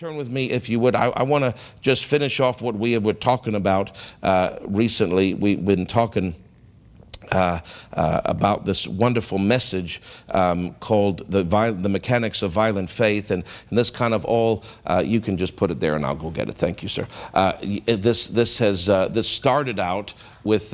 Turn with me, if you would. I, I want to just finish off what we were talking about uh, recently. We've been talking uh, uh, about this wonderful message um, called the, the Mechanics of Violent Faith. And, and this kind of all, uh, you can just put it there and I'll go get it. Thank you, sir. Uh, this, this, has, uh, this started out with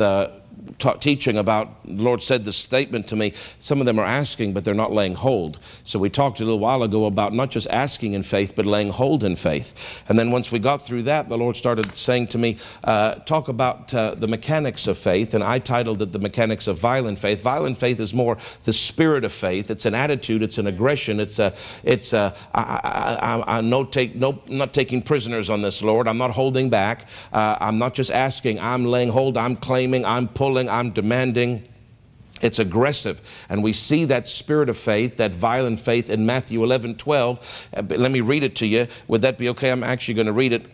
uh, teaching about, the Lord said this statement to me. Some of them are asking, but they're not laying hold. So we talked a little while ago about not just asking in faith, but laying hold in faith. And then once we got through that, the Lord started saying to me, uh, talk about uh, the mechanics of faith. And I titled it The Mechanics of Violent Faith. Violent faith is more the spirit of faith. It's an attitude, it's an aggression, it's a, it's a, I, I, I, I no take, no, not taking prisoners on this, Lord. I'm not holding back. Uh, I'm not just asking, I'm laying hold, I'm claiming, I'm pulling I'm demanding. It's aggressive. And we see that spirit of faith, that violent faith in Matthew 11 12. Uh, let me read it to you. Would that be okay? I'm actually going to read it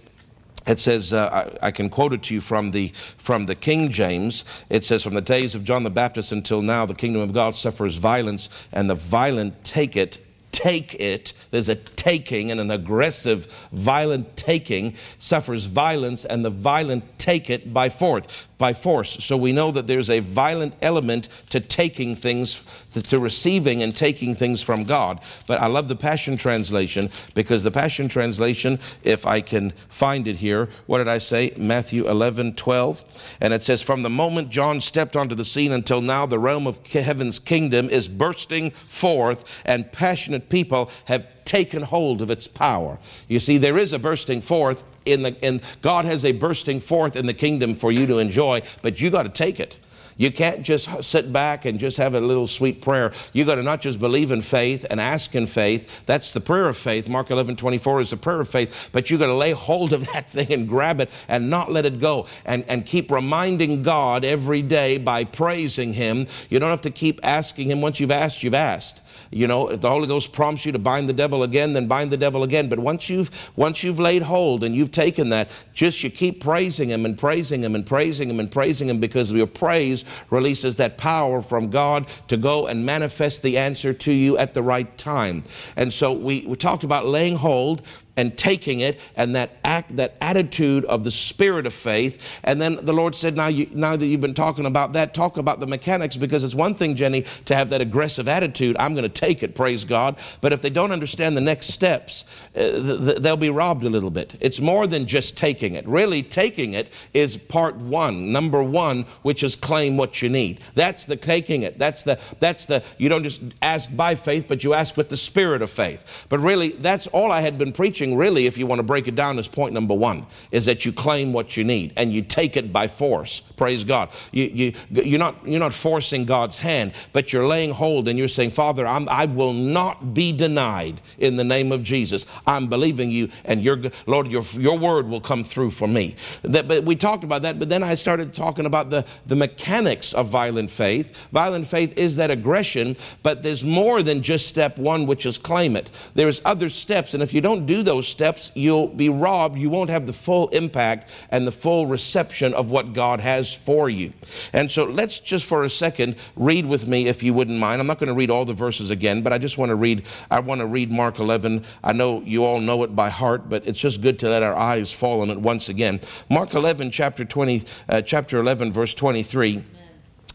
it says uh, I, I, can quote it to you from the from the king james it says from the days of john the baptist until now the kingdom of god suffers violence and the violent take it take it there's a taking and an aggressive violent taking suffers violence and the violent take it by force by force. So we know that there's a violent element to taking things, to, receiving and taking things from God. But I love the Passion Translation because the Passion Translation, if I can find it here, what did I say? Matthew 11, 12. And it says, From the moment John stepped onto the scene until now, the realm of heaven's kingdom is bursting forth, and passionate people have taken hold of its power. You see, there is a bursting forth in the in God has a bursting forth in the kingdom for you to enjoy, but you got to take it. You can't just sit back and just have a little sweet prayer. You got to not just believe in faith and ask in faith. That's the prayer of faith. Mark 11, 24 is the prayer of faith. But you got to lay hold of that thing and grab it and not let it go. And, and keep reminding God every day by praising Him. You don't have to keep asking Him. Once you've asked, you've asked. You know, if the Holy Ghost prompts you to bind the devil again, then bind the devil again. But once you've once you've laid hold and you've taken that, just you keep praising him and praising him and praising him and praising him because your praise releases that power from God to go and manifest the answer to you at the right time. And so we, we talked about laying hold and taking it and that act that attitude of the spirit of faith. And then the lord said now you now that you've been talking about that talk about the mechanics because it's one thing jenny to have that aggressive attitude. I'm going to take it praise god. But if they don't understand the next steps uh, th- they'll be robbed a little bit. It's more than just taking it. Really taking it is part one number one which is claim what you need. That's the taking it. That's the that's the you don't just ask by faith but you ask with the spirit of faith. But really that's all i had been preaching preaching, really, if you want to break it down, is point number one is that you claim what you need and you take it by force. Praise God. You, you, you're, not, you're not forcing God's hand, but you're laying hold and you're saying, Father, I'm, I will not be denied in the name of Jesus. I'm believing you, and your, Lord, your, your word will come through for me. That, but we talked about that, but then I started talking about the, the mechanics of violent faith. Violent faith is that aggression, but there's more than just step one, which is claim it. There's other steps, and if you don't do those, those steps, you'll be robbed. You won't have the full impact and the full reception of what God has for you. And so let's just for a second read with me, if you wouldn't mind. I'm not going to read all the verses again, but I just want to read. I want to read Mark 11. I know you all know it by heart, but it's just good to let our eyes fall on it once again. Mark 11, chapter 20, uh, chapter 11, verse 23.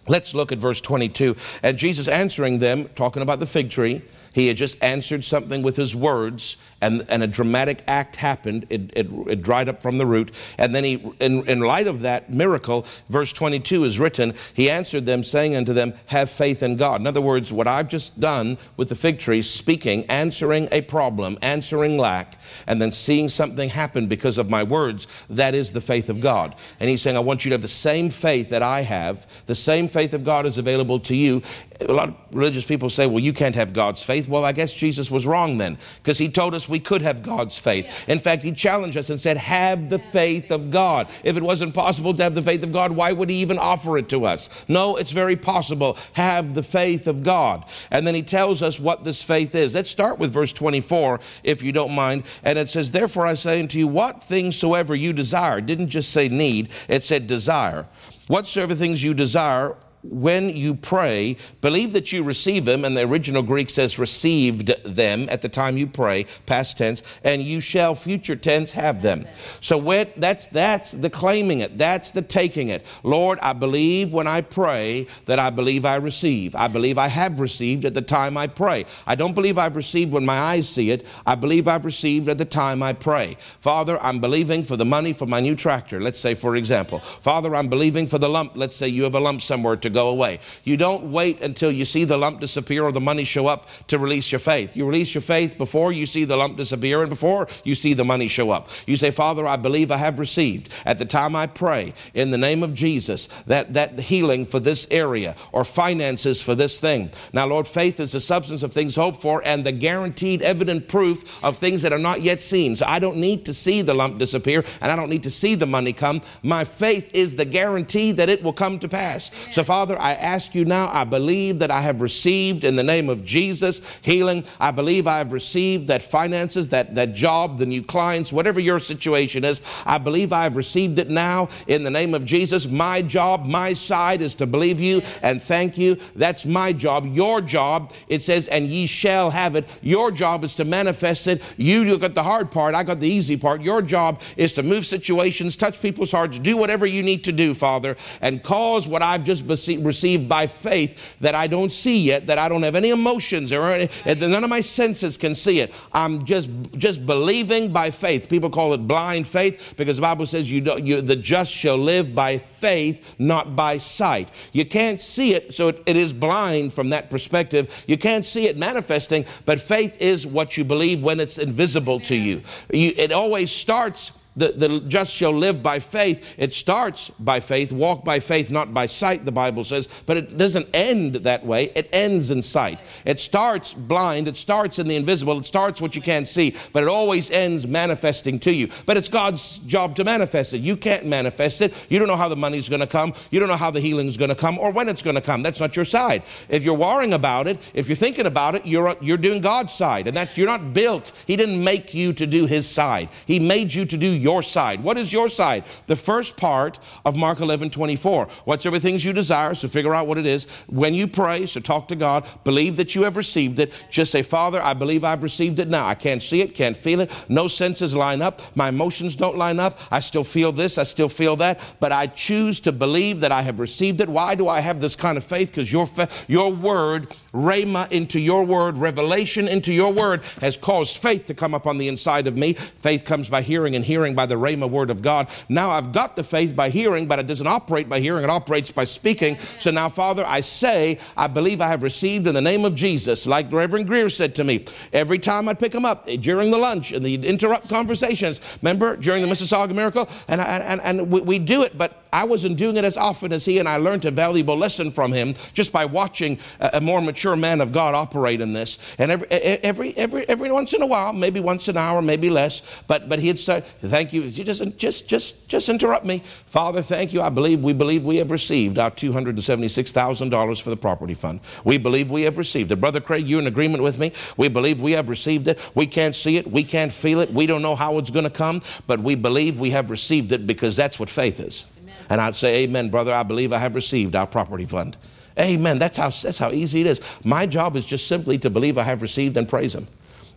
Let's look at verse 22. And Jesus answering them, talking about the fig tree, he had just answered something with his words, and, and a dramatic act happened. It, it, it dried up from the root. And then he, in, in light of that miracle, verse 22 is written, he answered them, saying unto them, Have faith in God. In other words, what I've just done with the fig tree, speaking, answering a problem, answering lack, and then seeing something happen because of my words, that is the faith of God. And he's saying, I want you to have the same faith that I have. The same faith of God is available to you. A lot of religious people say, well, you can't have God's faith. Well, I guess Jesus was wrong then, because he told us we could have God's faith. In fact, he challenged us and said, have the faith of God. If it wasn't possible to have the faith of God, why would he even offer it to us? No, it's very possible. Have the faith of God. And then he tells us what this faith is. Let's start with verse 24, if you don't mind. And it says, Therefore I say unto you, what things soever you desire. Didn't just say need, it said desire. Whatsoever things you desire, when you pray, believe that you receive them, and the original Greek says received them at the time you pray, past tense, and you shall future tense have them. So when, that's that's the claiming it, that's the taking it. Lord, I believe when I pray that I believe I receive. I believe I have received at the time I pray. I don't believe I've received when my eyes see it. I believe I've received at the time I pray. Father, I'm believing for the money for my new tractor. Let's say, for example, Father, I'm believing for the lump. Let's say you have a lump somewhere to go away. You don't wait until you see the lump disappear or the money show up to release your faith. You release your faith before you see the lump disappear and before you see the money show up. You say, Father, I believe I have received. At the time I pray, in the name of Jesus, that, that healing for this area or finances for this thing. Now, Lord, faith is the substance of things hoped for and the guaranteed evident proof of things that are not yet seen. So I don't need to see the lump disappear and I don't need to see the money come. My faith is the guarantee that it will come to pass. So, Father, Father, I ask you now, I believe that I have received in the name of Jesus healing. I believe I have received that finances, that, that job, the new clients, whatever your situation is. I believe I have received it now in the name of Jesus. My job, my side is to believe you and thank you. That's my job. Your job, it says, and ye shall have it. Your job is to manifest it. You got the hard part, I got the easy part. Your job is to move situations, touch people's hearts, do whatever you need to do, Father, and cause what I've just received by faith that I don't see yet, that I don't have any emotions or any, none of my senses can see it. I'm just just believing by faith. People call it blind faith because the Bible says you, don't, you the just shall live by faith, not by sight. You can't see it, so it, it is blind from that perspective. You can't see it manifesting, but faith is what you believe when it's invisible to you. you it always starts the, the just shall live by faith. It starts by faith, walk by faith, not by sight, the Bible says, but it doesn't end that way. It ends in sight. It starts blind, it starts in the invisible, it starts what you can't see, but it always ends manifesting to you. But it's God's job to manifest it. You can't manifest it. You don't know how the money's going to come, you don't know how the healing's going to come, or when it's going to come. That's not your side. If you're worrying about it, if you're thinking about it, you're, you're doing God's side, and that's you're not built. He didn't make you to do His side, He made you to do your your side. What is your side? The first part of Mark 11 24. Whatsoever things you desire, so figure out what it is. When you pray, so talk to God, believe that you have received it. Just say, Father, I believe I've received it now. I can't see it, can't feel it. No senses line up. My emotions don't line up. I still feel this, I still feel that, but I choose to believe that I have received it. Why do I have this kind of faith? Because your, your word, rhema into your word, revelation into your word, has caused faith to come up on the inside of me. Faith comes by hearing, and hearing by the Rhema word of God. Now I've got the faith by hearing, but it doesn't operate by hearing, it operates by speaking. So now, Father, I say, I believe I have received in the name of Jesus, like Reverend Greer said to me. Every time I'd pick him up eh, during the lunch and they'd interrupt conversations, remember during the Mississauga miracle? And, and, and we, we do it, but I wasn't doing it as often as he, and I learned a valuable lesson from him just by watching a, a more mature man of God operate in this. And every, every, every, every once in a while, maybe once an hour, maybe less, but, but he'd say, Thank you. Just, just, just, just interrupt me. Father, thank you. I believe we believe we have received our $276,000 for the property fund. We believe we have received it. Brother Craig, you're in agreement with me. We believe we have received it. We can't see it. We can't feel it. We don't know how it's going to come, but we believe we have received it because that's what faith is. And I'd say, Amen, brother, I believe I have received our property fund. Amen. That's how, that's how easy it is. My job is just simply to believe I have received and praise Him.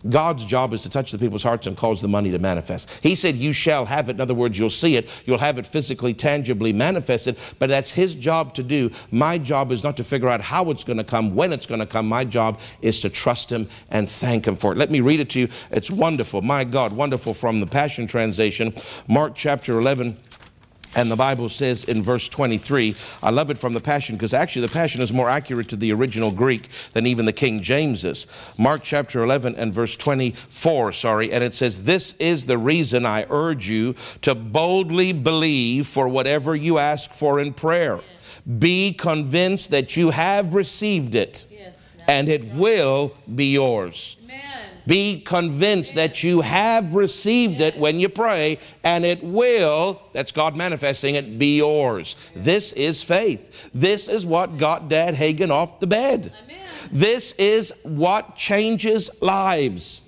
God's job is to touch the people's hearts and cause the money to manifest. He said, You shall have it. In other words, you'll see it. You'll have it physically, tangibly manifested, but that's His job to do. My job is not to figure out how it's going to come, when it's going to come. My job is to trust Him and thank Him for it. Let me read it to you. It's wonderful. My God, wonderful from the Passion Translation, Mark chapter 11 and the Bible says in verse 23, I love it from the Passion because actually the Passion is more accurate to the original Greek than even the King James is. Mark chapter 11 and verse 24, sorry, and it says, This is the reason I urge you to boldly believe for whatever you ask for in prayer. Be convinced that you have received it and it will be yours. Be convinced that you have received it when you pray, and it will, that's God manifesting it, be yours. This is faith. This is what got Dad Hagin off the bed. This is what changes lives.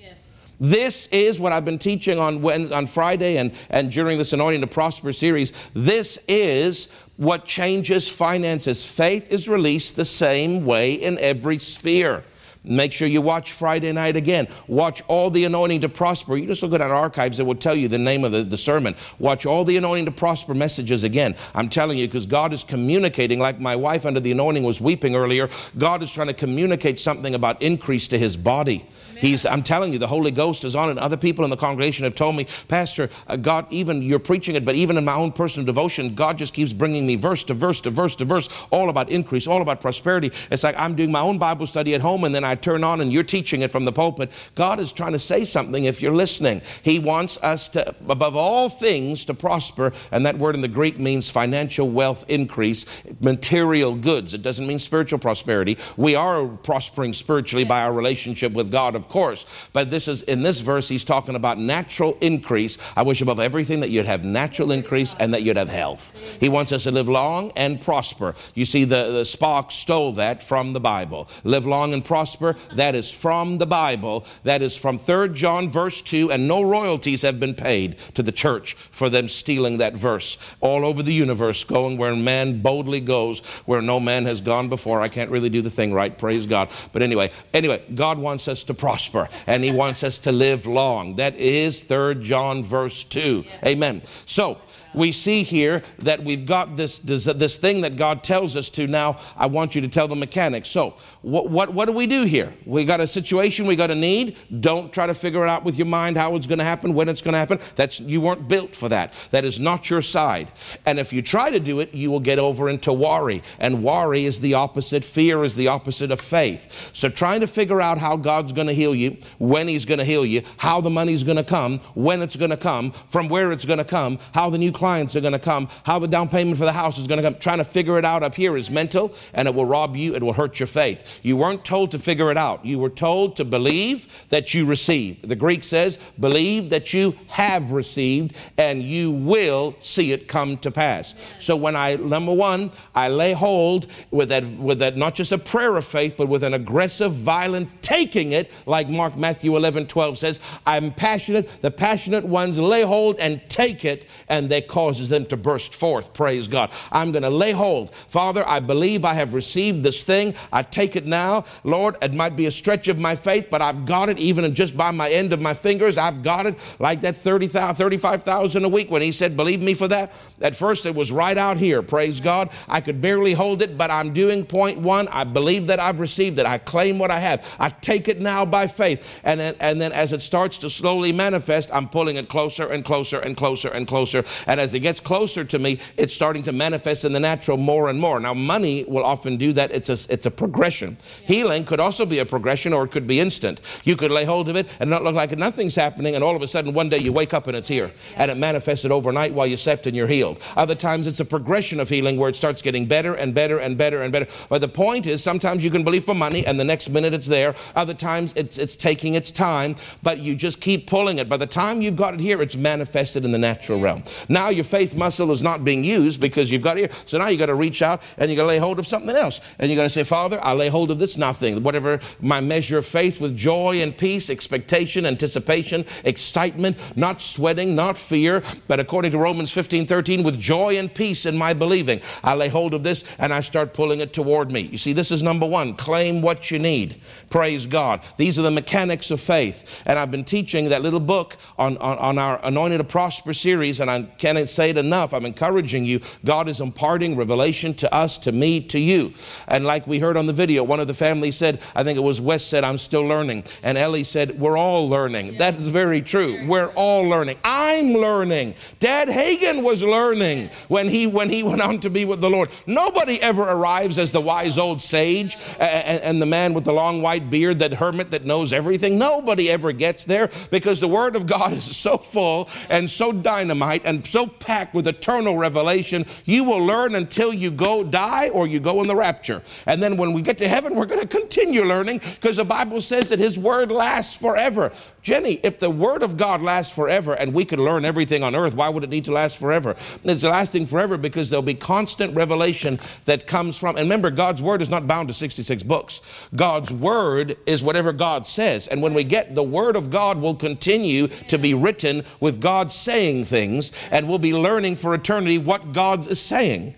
This is what I've been teaching on, on Friday and, and during this Anointing to Prosper series. This is what changes finances. Faith is released the same way in every sphere. Make sure you watch Friday night again. Watch all the anointing to prosper. You just look at our archives, it will tell you the name of the, the sermon. Watch all the anointing to prosper messages again. I'm telling you, because God is communicating, like my wife under the anointing was weeping earlier, God is trying to communicate something about increase to his body. He's, I'm telling you, the Holy Ghost is on it. Other people in the congregation have told me, Pastor, uh, God, even you're preaching it, but even in my own personal devotion, God just keeps bringing me verse to verse to verse to verse, all about increase, all about prosperity. It's like I'm doing my own Bible study at home and then I turn on and you're teaching it from the pulpit. God is trying to say something if you're listening. He wants us to, above all things, to prosper. And that word in the Greek means financial wealth increase, material goods. It doesn't mean spiritual prosperity. We are prospering spiritually by our relationship with God, of course. But this is in this verse, he's talking about natural increase. I wish above everything that you'd have natural increase and that you'd have health. He wants us to live long and prosper. You see, the, the Spock stole that from the Bible. Live long and prosper, that is from the Bible. That is from 3 John verse 2, and no royalties have been paid to the church for them stealing that verse. All over the universe, going where man boldly goes, where no man has gone before. I can't really do the thing right, praise God. But anyway, anyway, God wants us to prosper prosper and he wants us to live long. That is 3 John verse 2. Yes. Amen. So, we see here that we've got this, this, this, thing that God tells us to. Now, I want you to tell the mechanics. So, what, what, what do we do here? We got a situation, we got a need. Don't try to figure it out with your mind how it's going to happen, when it's going to happen. That's, you weren't built for that. That is not your side. And if you try to do it, you will get over into worry. And worry is the opposite, fear is the opposite of faith. So, trying to figure out how God's going to heal you, when He's going to heal you, how the money's going to come, when it's going to come, from where it's going to come, how the new clients are going to come, how the down payment for the house is going to come. Trying to figure it out up here is mental and it will rob you, it will hurt your faith. You weren't told to figure it out. You were told to believe that you received. The Greek says, believe that you have received and you will see it come to pass. So when I, number one, I lay hold with that, with that, not just a prayer of faith, but with an aggressive, violent taking it, like Mark Matthew 11, 12 says, I'm passionate. The passionate ones lay hold and take it, and that causes them to burst forth. Praise God. I'm going to lay hold. Father, I believe I have received this thing. I take it now. Lord, it might be a stretch of my faith, but I've got it even just by my end of my fingers. I've got it like that 30,000, 35,000 a week when he said, believe me for that. At first it was right out here. Praise God. I could barely hold it, but I'm doing point one. I believe that I've received it. I claim what I have. I take it now by faith. And then, and then as it starts to slowly manifest, I'm pulling it closer and closer and closer and closer. And as it gets closer to me, it's starting to manifest in the natural more and more. Now, money will often do that. It's a, it's a progression. Healing could also be a progression or it could be instant. You could lay hold of it and not look like nothing's happening, and all of a sudden one day you wake up and it's here and it manifested overnight while you slept and you're healed. Other times it's a progression of healing where it starts getting better and better and better and better. But the point is sometimes you can believe for money and the next minute it's there. Other times it's, it's taking its time, but you just keep pulling it. By the time you've got it here, it's manifested in the natural realm. Now your faith muscle is not being used because you've got here. So now you've got to reach out and you got to lay hold of something else. And you got to say, Father, I lay hold of this nothing. Whatever my measure of faith with joy and peace, expectation, anticipation, excitement, not sweating, not fear, but according to Romans 15 13, with joy and peace in my believing. I lay hold of this and I start pulling it toward me. You see, this is number one claim what you need. Praise God. These are the mechanics of faith. And I've been teaching that little book on, on, on our Anointed to Prosper series, and I can't say it enough. I'm encouraging you. God is imparting revelation to us, to me, to you. And like we heard on the video, one of the family said, I think it was Wes said, I'm still learning. And Ellie said, We're all learning. That is very true. We're all learning. I'm learning. Dad Hagin was learning when he when he went on to be with the Lord. Nobody ever arrives as the wise old sage and, and the man with the long white beard, that hermit that knows everything. Nobody ever gets there because the Word of God is so full and so dynamite and so packed with eternal revelation. You will learn until you go die or you go in the rapture. And then when we get to heaven, we're going to continue learning because the Bible says that His Word lasts forever. Jenny, if the Word of God lasts forever and we could learn everything on earth, why would it need to last forever? It's lasting forever because there'll be constant revelation that comes from. And remember, God's Word is not bound to 66 books. God's Word is whatever God says. And when we get the Word of God, will continue to be written with God saying things, and we'll be learning for eternity what God is saying.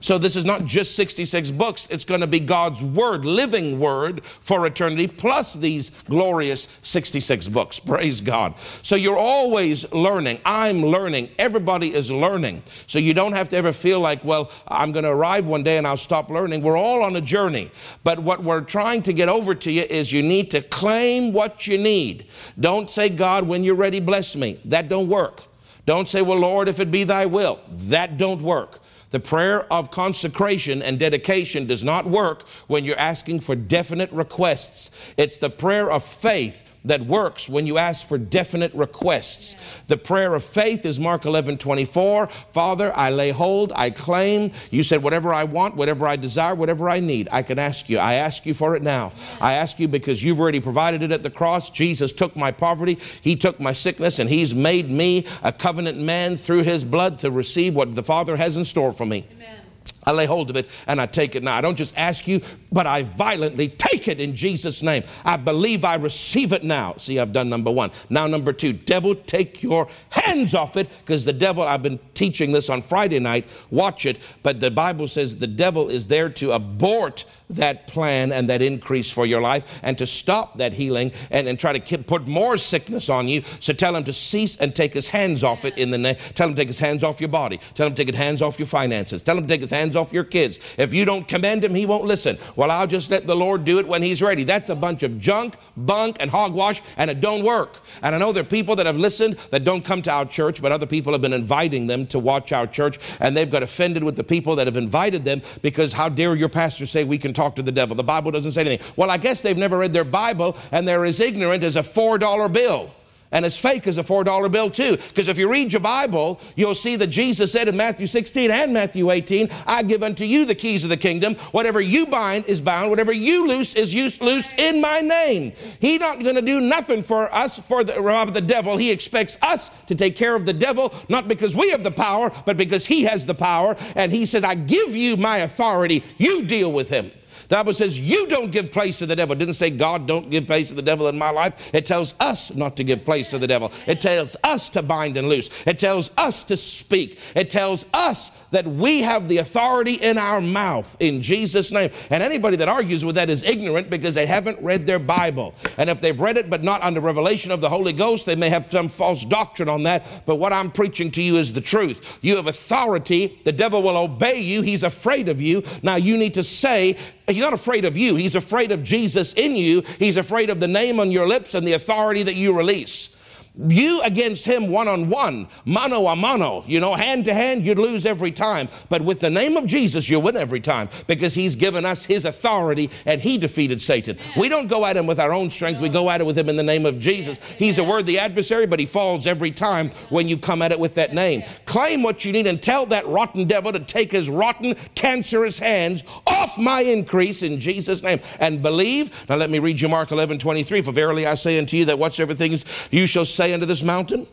So this is not just 66 books, it's going to be God's word, living word for eternity, plus these glorious 66 books. Praise God. So you're always learning. I'm learning. Everybody is learning. So you don't have to ever feel like, well, I'm going to arrive one day and I'll stop learning. We're all on a journey. But what we're trying to get over to you is you need to claim what you need. Don't say, God, when you're ready, bless me. That don't work. Don't say, well, Lord, if it be thy will. That don't work. The prayer of consecration and dedication does not work when you're asking for definite requests. It's the prayer of faith that works when you ask for definite requests. The prayer of faith is Mark 11 24. Father, I lay hold, I claim. You said, whatever I want, whatever I desire, whatever I need, I can ask you. I ask you for it now. I ask you because you've already provided it at the cross. Jesus took my poverty, He took my sickness, and He's made me a covenant man through His blood to receive what the Father has in store for me. I lay hold of it and I take it now. I don't just ask you, but I violently take it in Jesus' name. I believe I receive it now. See, I've done number one. Now, number two, devil, take your hands off it because the devil, I've been teaching this on Friday night. Watch it. But the Bible says the devil is there to abort that plan and that increase for your life and to stop that healing and, and try to put more sickness on you. So tell him to cease and take his hands off it in the name. Tell him to take his hands off your body. Tell him to take his hands off your finances. Tell him to take his hands off your kids. If you don't commend him, he won't listen. Well, I'll just let the Lord do it when he's ready. That's a bunch of junk, bunk, and hogwash, and it don't work. And I know there are people that have listened that don't come to our church, but other people have been inviting them to watch our church, and they've got offended with the people that have invited them because how dare your pastor say we can talk to the devil? The Bible doesn't say anything. Well, I guess they've never read their Bible and they're as ignorant as a $4 bill and as fake as a $4 bill, too. Because if you read your Bible, you'll see that Jesus said in Matthew 16 and Matthew 18, I give unto you the keys of the kingdom. Whatever you bind is bound, whatever you loose is loosed in my name. He's not going to do nothing for us, for the, rob the devil. He expects us to take care of the devil, not because we have the power, but because he has the power. And he says, I give you my authority. You deal with him. The Bible says you don't give place to the devil. It didn't say God don't give place to the devil in my life. It tells us not to give place to the devil. It tells us to bind and loose. It tells us to speak. It tells us that we have the authority in our mouth in Jesus' name. And anybody that argues with that is ignorant because they haven't read their Bible. And if they've read it but not under revelation of the Holy Ghost, they may have some false doctrine on that. But what I'm preaching to you is the truth. You have authority. The devil will obey you. He's afraid of you. Now you need to say, He's not afraid of you. He's afraid of Jesus in you. He's afraid of the name on your lips and the authority that you release. You against him one on one, mano a mano, you know, hand to hand, you'd lose every time. But with the name of Jesus, you win every time because he's given us his authority and he defeated Satan. We don't go at him with our own strength, we go at it with him in the name of Jesus. He's a worthy adversary, but he falls every time when you come at it with that name. Claim what you need and tell that rotten devil to take his rotten, cancerous hands off my increase in Jesus' name and believe. Now let me read you Mark 11 23. For verily I say unto you that whatsoever things you shall say unto this mountain,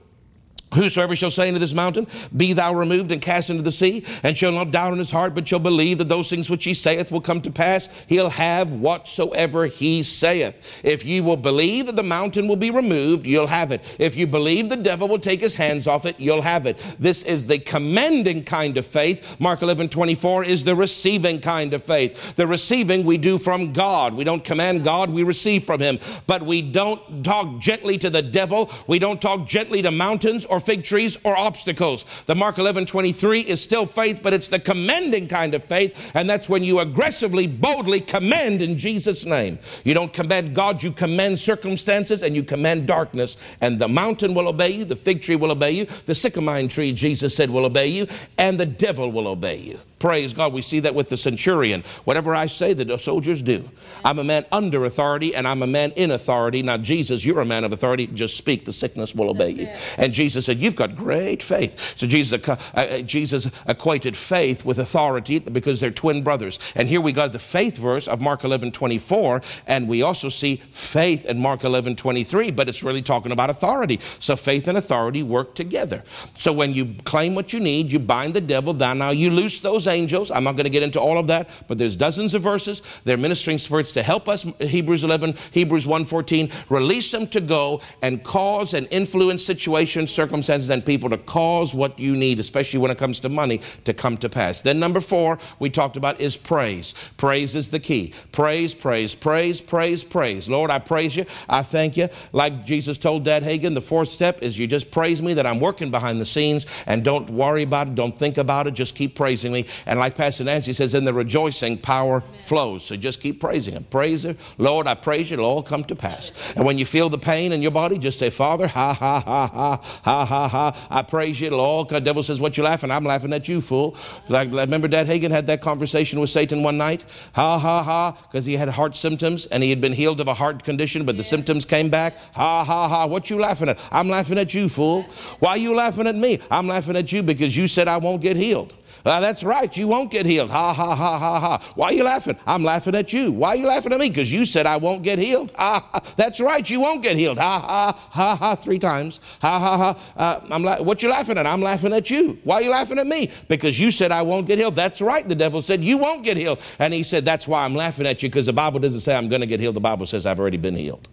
Whosoever shall say unto this mountain, Be thou removed and cast into the sea, and shall not doubt in his heart, but shall believe that those things which he saith will come to pass, he'll have whatsoever he saith. If ye will believe that the mountain will be removed, you'll have it. If you believe the devil will take his hands off it, you'll have it. This is the commending kind of faith. Mark 11 24 is the receiving kind of faith. The receiving we do from God. We don't command God, we receive from him. But we don't talk gently to the devil, we don't talk gently to mountains or fig trees or obstacles. The Mark 11 23 is still faith, but it's the commending kind of faith, and that's when you aggressively, boldly commend in Jesus' name. You don't commend God, you commend circumstances and you commend darkness, and the mountain will obey you, the fig tree will obey you, the sycamore tree, Jesus said, will obey you, and the devil will obey you. Praise God. We see that with the centurion. Whatever I say, the soldiers do. I'm a man under authority and I'm a man in authority. Now, Jesus, you're a man of authority. Just speak, the sickness will obey you. And Jesus said, You've got great faith. So Jesus, uh, uh, Jesus equated faith with authority because they're twin brothers. And here we got the faith verse of Mark 11 24, and we also see faith in Mark 11 23, but it's really talking about authority. So faith and authority work together. So when you claim what you need, you bind the devil down. Now you loose those angels. I'm not going to get into all of that, but there's dozens of verses. They're ministering spirits to help us. Hebrews 11, Hebrews 1:14. Release them to go and cause and influence situations, circumstances, and people to cause what you need, especially when it comes to money, to come to pass. Then number four, we talked about is praise. Praise is the key. Praise, praise, praise, praise, praise. Lord, I praise you. I thank you. Like Jesus told Dad Hagin, the fourth step is you just praise me that I'm working behind the scenes and don't worry about it, don't think about it, just keep praising me. And like Pastor Nancy says, in the rejoicing, power flows. So just keep praising Him. Praise Him. Lord, I praise you. It'll all come to pass. And when you feel the pain in your body, just say, Father, ha, ha, ha, ha, ha, ha, ha. I praise you. It'll all, the devil says, what you laughing? I'm laughing at you, fool. Like, remember Dad Hagin had that conversation with Satan one night? Ha, ha, ha, because he had heart symptoms and he had been healed of a heart condition, but the symptoms came back. Ha, ha, ha. What you laughing at? I'm laughing at you, fool. Why are you laughing at me? I'm laughing at you because you said I won't get healed. Uh, that's right, you won't get healed. Ha, ha, ha, ha, ha. Why are you laughing? I'm laughing at you. Why are you laughing at me? Because you said I won't get healed. Ha, ha. That's right, you won't get healed. Ha, ha, ha, ha, three times. Ha, ha, ha. Uh, I'm la- what you laughing at? I'm laughing at you. Why are you laughing at me? Because you said I won't get healed. That's right, the devil said you won't get healed. And he said, that's why I'm laughing at you because the Bible doesn't say I'm going to get healed. The Bible says I've already been healed.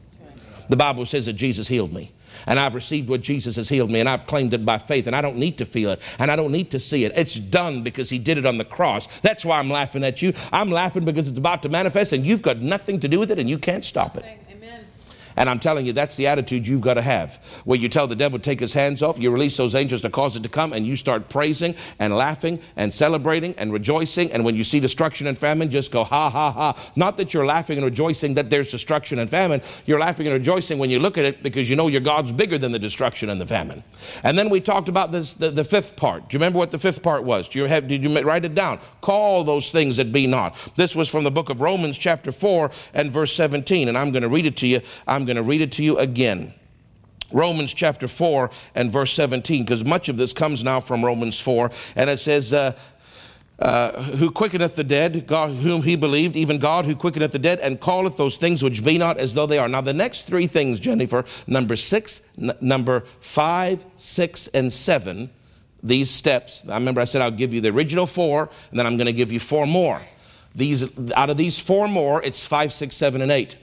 The Bible says that Jesus healed me and I've received what Jesus has healed me, and I've claimed it by faith, and I don't need to feel it, and I don't need to see it. It's done because He did it on the cross. That's why I'm laughing at you. I'm laughing because it's about to manifest, and you've got nothing to do with it, and you can't stop it. And I'm telling you, that's the attitude you've got to have. Where you tell the devil take his hands off, you release those angels to cause it to come, and you start praising and laughing and celebrating and rejoicing. And when you see destruction and famine, just go ha ha ha. Not that you're laughing and rejoicing that there's destruction and famine. You're laughing and rejoicing when you look at it because you know your God's bigger than the destruction and the famine. And then we talked about this, the, the fifth part. Do you remember what the fifth part was? Do you have, did you write it down? Call those things that be not. This was from the book of Romans, chapter 4 and verse 17. And I'm going to read it to you. I'm I'm going to read it to you again. Romans chapter 4 and verse 17, because much of this comes now from Romans 4, and it says, uh, uh, who quickeneth the dead, God whom he believed, even God who quickeneth the dead, and calleth those things which be not as though they are. Now, the next three things, Jennifer, number six, n- number five, six, and seven, these steps. I remember I said I'll give you the original four, and then I'm going to give you four more. These out of these four more, it's five, six, seven, and eight.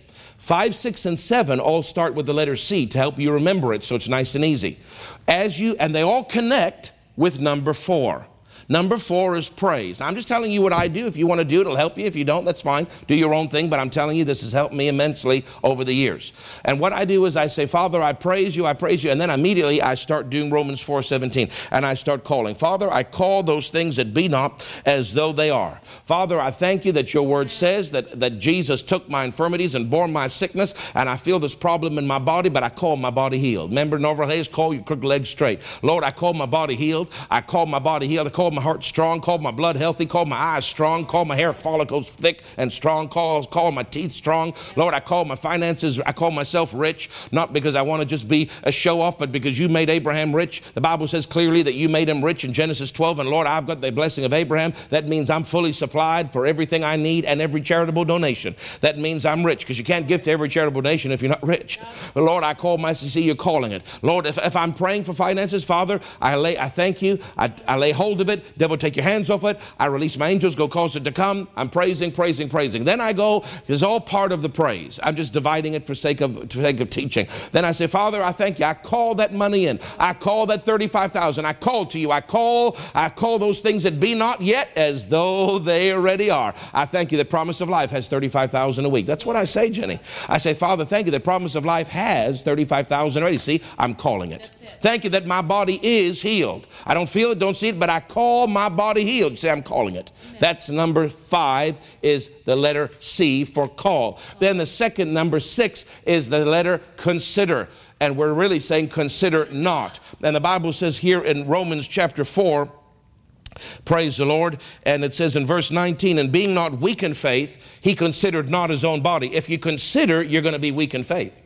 Five, six, and seven all start with the letter C to help you remember it so it's nice and easy. As you, and they all connect with number four. Number four is praise. Now, I'm just telling you what I do. If you want to do it, it'll help you. If you don't, that's fine. Do your own thing, but I'm telling you, this has helped me immensely over the years. And what I do is I say, Father, I praise you, I praise you. And then immediately I start doing Romans 4 17. And I start calling. Father, I call those things that be not as though they are. Father, I thank you that your word says that, that Jesus took my infirmities and bore my sickness. And I feel this problem in my body, but I call my body healed. Remember, Norval Hayes, call your crooked legs straight. Lord, I call my body healed. I call my body healed. I call my heart strong, call my blood healthy, call my eyes strong, call my hair follicles thick and strong, call, call my teeth strong. Lord, I call my finances, I call myself rich, not because I want to just be a show off, but because you made Abraham rich. The Bible says clearly that you made him rich in Genesis 12, and Lord, I've got the blessing of Abraham. That means I'm fully supplied for everything I need and every charitable donation. That means I'm rich because you can't give to every charitable donation if you're not rich. But Lord, I call my see you're calling it. Lord, if, if I'm praying for finances, Father, I lay I thank you. I, I lay hold of it. Devil, take your hands off it. I release my angels, go cause it to come. I'm praising, praising, praising. Then I go, it's all part of the praise. I'm just dividing it for sake of, for sake of teaching. Then I say, Father, I thank you. I call that money in. I call that 35,000. I call to you. I call, I call those things that be not yet as though they already are. I thank you. The promise of life has 35,000 a week. That's what I say, Jenny. I say, Father, thank you. The promise of life has 35,000 already. See, I'm calling it. it. Thank you that my body is healed. I don't feel it, don't see it, but I call my body healed. Say, I'm calling it. Amen. That's number five, is the letter C for call. Then the second, number six, is the letter consider. And we're really saying consider not. And the Bible says here in Romans chapter 4, Praise the Lord. And it says in verse 19, and being not weak in faith, he considered not his own body. If you consider, you're going to be weak in faith.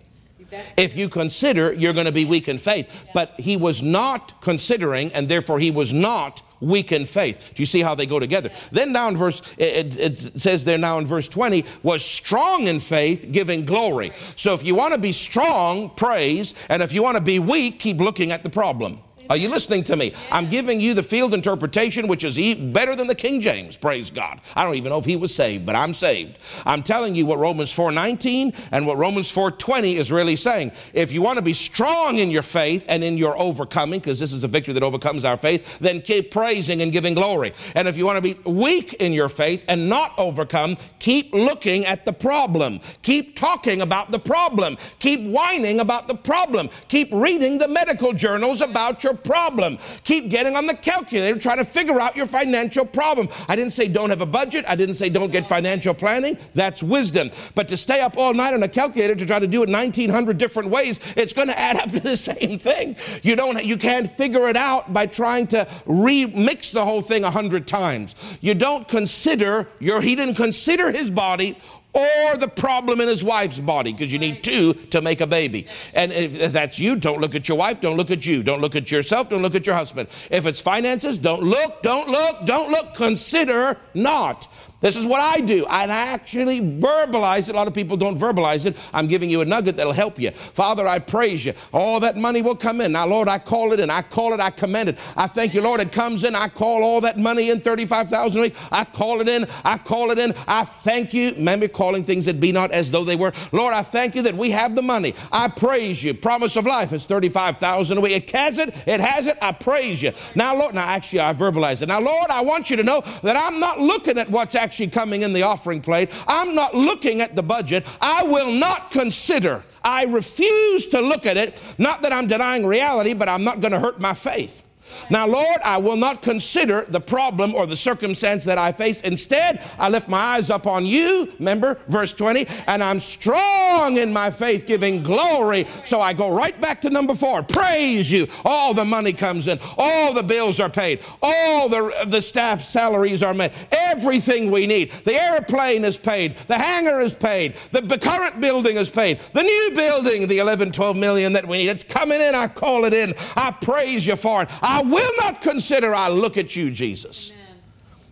If you consider, you're going to be weak in faith. But he was not considering, and therefore he was not weak in faith. Do you see how they go together? Then down verse, it, it, says there now in verse 20, was strong in faith, giving glory. So if you want to be strong, praise. And if you want to be weak, keep looking at the problem. Are you listening to me? I'm giving you the field interpretation, which is better than the King James. Praise God. I don't even know if he was saved, but I'm saved. I'm telling you what Romans 4:19 and what Romans 4:20 is really saying. If you want to be strong in your faith and in your overcoming, because this is a victory that overcomes our faith, then keep praising and giving glory. And if you want to be weak in your faith and not overcome, keep looking at the problem. Keep talking about the problem. Keep whining about the problem. Keep reading the medical journals about your problem. Keep getting on the calculator trying to figure out your financial problem. I didn't say don't have a budget. I didn't say don't get financial planning. That's wisdom. But to stay up all night on a calculator to try to do it 1900 different ways, it's going to add up to the same thing. You don't you can't figure it out by trying to remix the whole thing a hundred times. You don't consider your he didn't consider his body or the problem in his wife's body because you need two to make a baby. And if that's you, don't look at your wife, don't look at you, don't look at yourself, don't look at your husband. If it's finances, don't look, don't look, don't look, consider not. This is what I do. I actually verbalize it. A lot of people don't verbalize it. I'm giving you a nugget that'll help you. Father, I praise you. All that money will come in. Now, Lord, I call it in. I call it, I commend it. I thank you, Lord, it comes in. I call all that money in, 35,000 a week. I call it in. I call it in. I thank you. Remember calling things that be not as though they were. Lord, I thank you that we have the money. I praise you. Promise of life is 35,000 a week. It has it. It has it. I praise you. Now, Lord, now actually I verbalize it. Now, Lord, I want you to know that I'm not looking at what's actually actually coming in the offering plate. I'm not looking at the budget. I will not consider. I refuse to look at it. Not that I'm denying reality, but I'm not going to hurt my faith. Now, Lord, I will not consider the problem or the circumstance that I face. Instead, I lift my eyes up on you, remember, verse 20, and I'm strong in my faith, giving glory. So I go right back to number four praise you. All the money comes in, all the bills are paid, all the, the staff salaries are met, everything we need. The airplane is paid, the hangar is paid, the, the current building is paid, the new building, the 11, 12 million that we need, it's coming in. I call it in. I praise you for it. I will not consider I look at you, Jesus. Amen.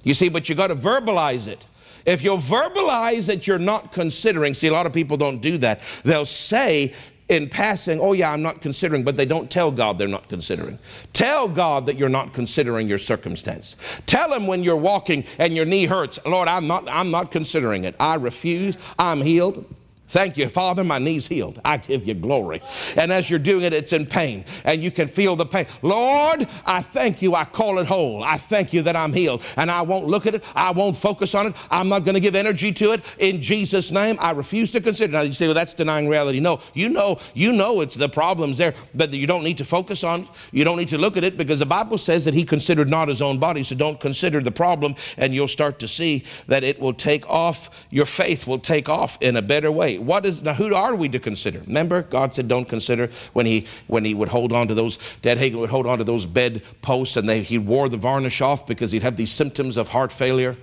You see, but you got to verbalize it. If you'll verbalize that you're not considering, see, a lot of people don't do that. They'll say in passing, oh, yeah, I'm not considering, but they don't tell God they're not considering. Tell God that you're not considering your circumstance. Tell Him when you're walking and your knee hurts, Lord, I'm not, I'm not considering it. I refuse. I'm healed. Thank you, Father, my knee's healed. I give you glory. And as you're doing it, it's in pain and you can feel the pain. Lord, I thank you. I call it whole. I thank you that I'm healed. And I won't look at it. I won't focus on it. I'm not going to give energy to it. In Jesus' name, I refuse to consider. Now you say, well, that's denying reality. No, you know, you know it's the problems there, but you don't need to focus on it. You don't need to look at it because the Bible says that he considered not his own body. So don't consider the problem and you'll start to see that it will take off, your faith will take off in a better way what is now who are we to consider? Remember, God said, "Don't consider." When he when he would hold on to those, Dad Hagin would hold on to those bed posts, and they, he wore the varnish off because he'd have these symptoms of heart failure.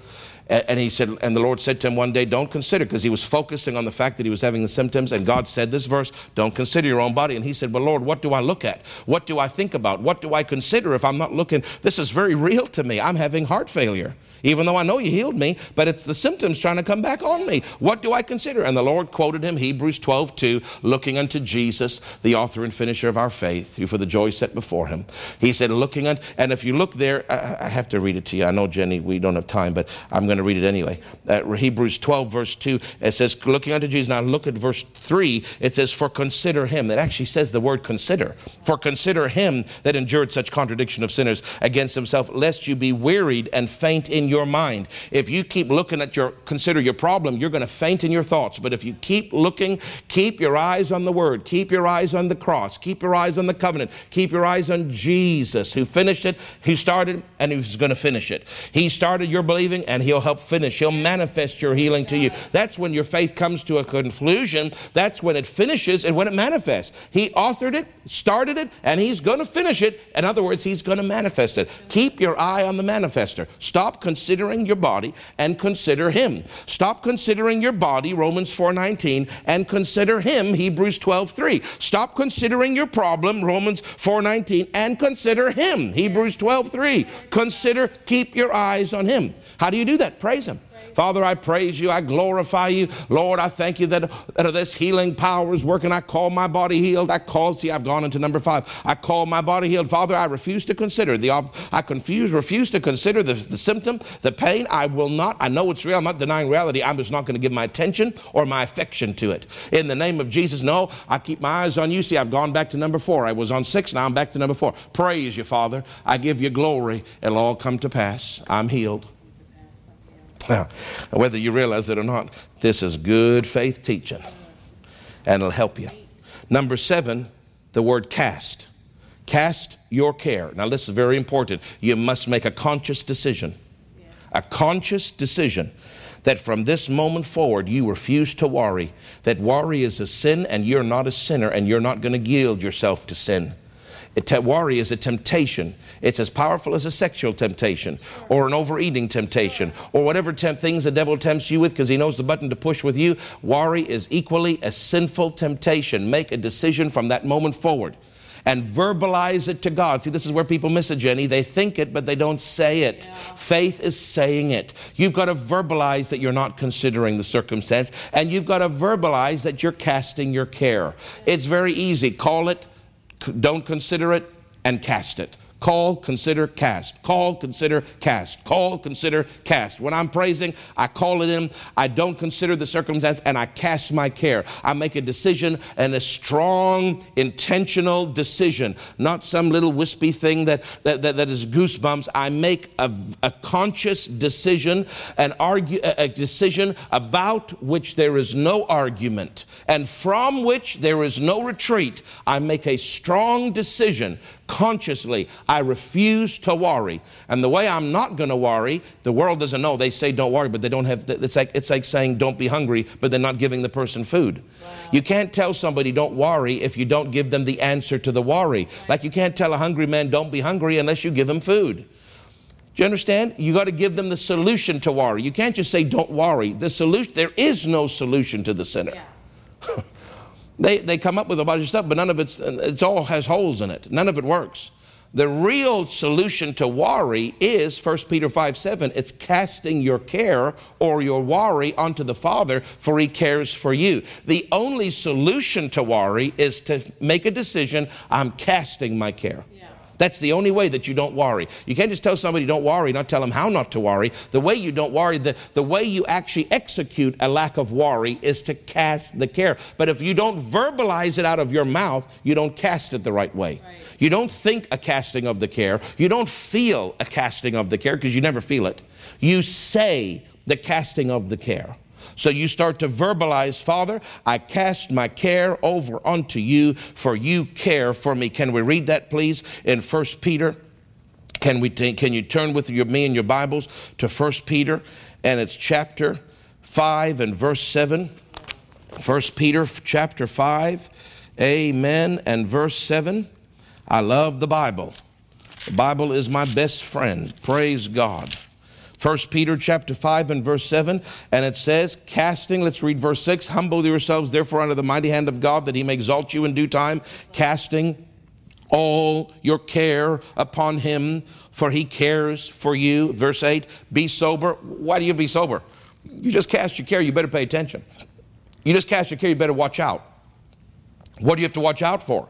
And he said, and the Lord said to him one day, Don't consider, because he was focusing on the fact that he was having the symptoms. And God said this verse, Don't consider your own body. And he said, Well, Lord, what do I look at? What do I think about? What do I consider if I'm not looking? This is very real to me. I'm having heart failure even though I know you healed me, but it's the symptoms trying to come back on me. What do I consider? And the Lord quoted him, Hebrews 12, 2, looking unto Jesus, the author and finisher of our faith, who for the joy set before him. He said, looking unto, and if you look there, I, have to read it to you. I know, Jenny, we don't have time, but I'm going to read it anyway. Uh, Hebrews 12, verse 2, it says, looking unto Jesus. Now look at verse 3, it says, for consider him. It actually says the word consider. For consider him that endured such contradiction of sinners against himself, lest you be wearied and faint in your mind. If you keep looking at your, consider your problem, you're going to faint in your thoughts. But if you keep looking, keep your eyes on the Word, keep your eyes on the cross, keep your eyes on the covenant, keep your eyes on Jesus, who finished it, who started, and who's going to finish it. He started your believing, and He'll help finish. He'll manifest your healing to you. That's when your faith comes to a conclusion. That's when it finishes and when it manifests. He authored it, started it, and He's going to finish it. In other words, He's going to manifest it. Keep your eye on the manifester. Stop considering your body and consider Him. Stop considering your body, Romans 4.19, and consider Him, Hebrews 12.3. Stop considering your problem, Romans 4.19, and consider Him, Hebrews 12.3. Consider, keep your eyes on Him. How do you do that? Praise Him. Father, I praise you. I glorify you. Lord, I thank you that, that this healing power is working. I call my body healed. I call, see, I've gone into number five. I call my body healed. Father, I refuse to consider the, I confuse, refuse to consider the, the symptom, the pain. I will not, I know it's real. I'm not denying reality. I'm just not going to give my attention or my affection to it. In the name of Jesus, no, I keep my eyes on you. See, I've gone back to number four. I was on six, now I'm back to number four. Praise you, Father. I give you glory. It'll all come to pass. I'm healed. Now, whether you realize it or not, this is good faith teaching, and it'll help you. Number seven, the word cast. Cast your care. Now, this is very important. You must make a conscious decision. A conscious decision that from this moment forward you refuse to worry, that worry is a sin and you're not a sinner and you're not going to yield yourself to sin. Worry is a temptation. It's as powerful as a sexual temptation or an overeating temptation or whatever temp- things the devil tempts you with because he knows the button to push with you. Worry is equally a sinful temptation. Make a decision from that moment forward and verbalize it to God. See, this is where people miss it, Jenny. They think it, but they don't say it. Yeah. Faith is saying it. You've got to verbalize that you're not considering the circumstance, and you've got to verbalize that you're casting your care. It's very easy. Call it don't consider it and cast it. Call, consider, cast. Call, consider, cast. Call, consider, cast. When I'm praising, I call it in. I don't consider the circumstance and I cast my care. I make a decision and a strong, intentional decision, not some little wispy thing that, that, that, that is goosebumps. I make a, a conscious decision, an argue, a decision about which there is no argument and from which there is no retreat. I make a strong decision consciously. I refuse to worry. And the way I'm not going to worry, the world doesn't know. They say don't worry, but they don't have, it's like, it's like saying don't be hungry, but they're not giving the person food. Wow. You can't tell somebody don't worry if you don't give them the answer to the worry. Like you can't tell a hungry man don't be hungry unless you give him food. Do you understand? You got to give them the solution to worry. You can't just say don't worry. The solution there is no solution to the sinner. Yeah. They, they come up with a bunch of stuff, but none of it's, it's all has holes in it. None of it works. The real solution to worry is 1 Peter 5 7. It's casting your care or your worry onto the Father, for He cares for you. The only solution to worry is to make a decision I'm casting my care. That's the only way that you don't worry. You can't just tell somebody don't worry, not tell them how not to worry. The way you don't worry, the, the way you actually execute a lack of worry is to cast the care. But if you don't verbalize it out of your mouth, you don't cast it the right way. Right. You don't think a casting of the care. You don't feel a casting of the care because you never feel it. You say the casting of the care. So you start to verbalize, Father, I cast my care over unto you, for you care for me. Can we read that, please, in 1 Peter? Can, we t- can you turn with your, me and your Bibles to 1 Peter? And it's chapter 5 and verse 7. 1 Peter chapter 5, amen, and verse 7. I love the Bible. The Bible is my best friend. Praise God. 1 Peter chapter 5 and verse 7, and it says, casting, let's read verse 6, humble yourselves therefore under the mighty hand of God that he may exalt you in due time, casting all your care upon him, for he cares for you. Verse 8, be sober. Why do you be sober? You just cast your care, you better pay attention. You just cast your care, you better watch out. What do you have to watch out for?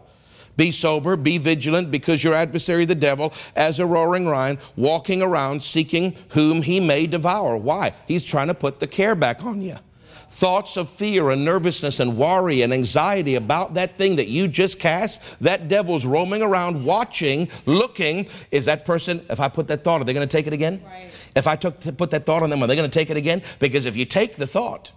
Be sober, be vigilant, because your adversary, the devil, as a roaring lion, walking around seeking whom he may devour. Why? He's trying to put the care back on you. Thoughts of fear and nervousness and worry and anxiety about that thing that you just cast, that devil's roaming around watching, looking. Is that person, if I put that thought, are they going to take it again? Right. If I took, put that thought on them, are they going to take it again? Because if you take the thought,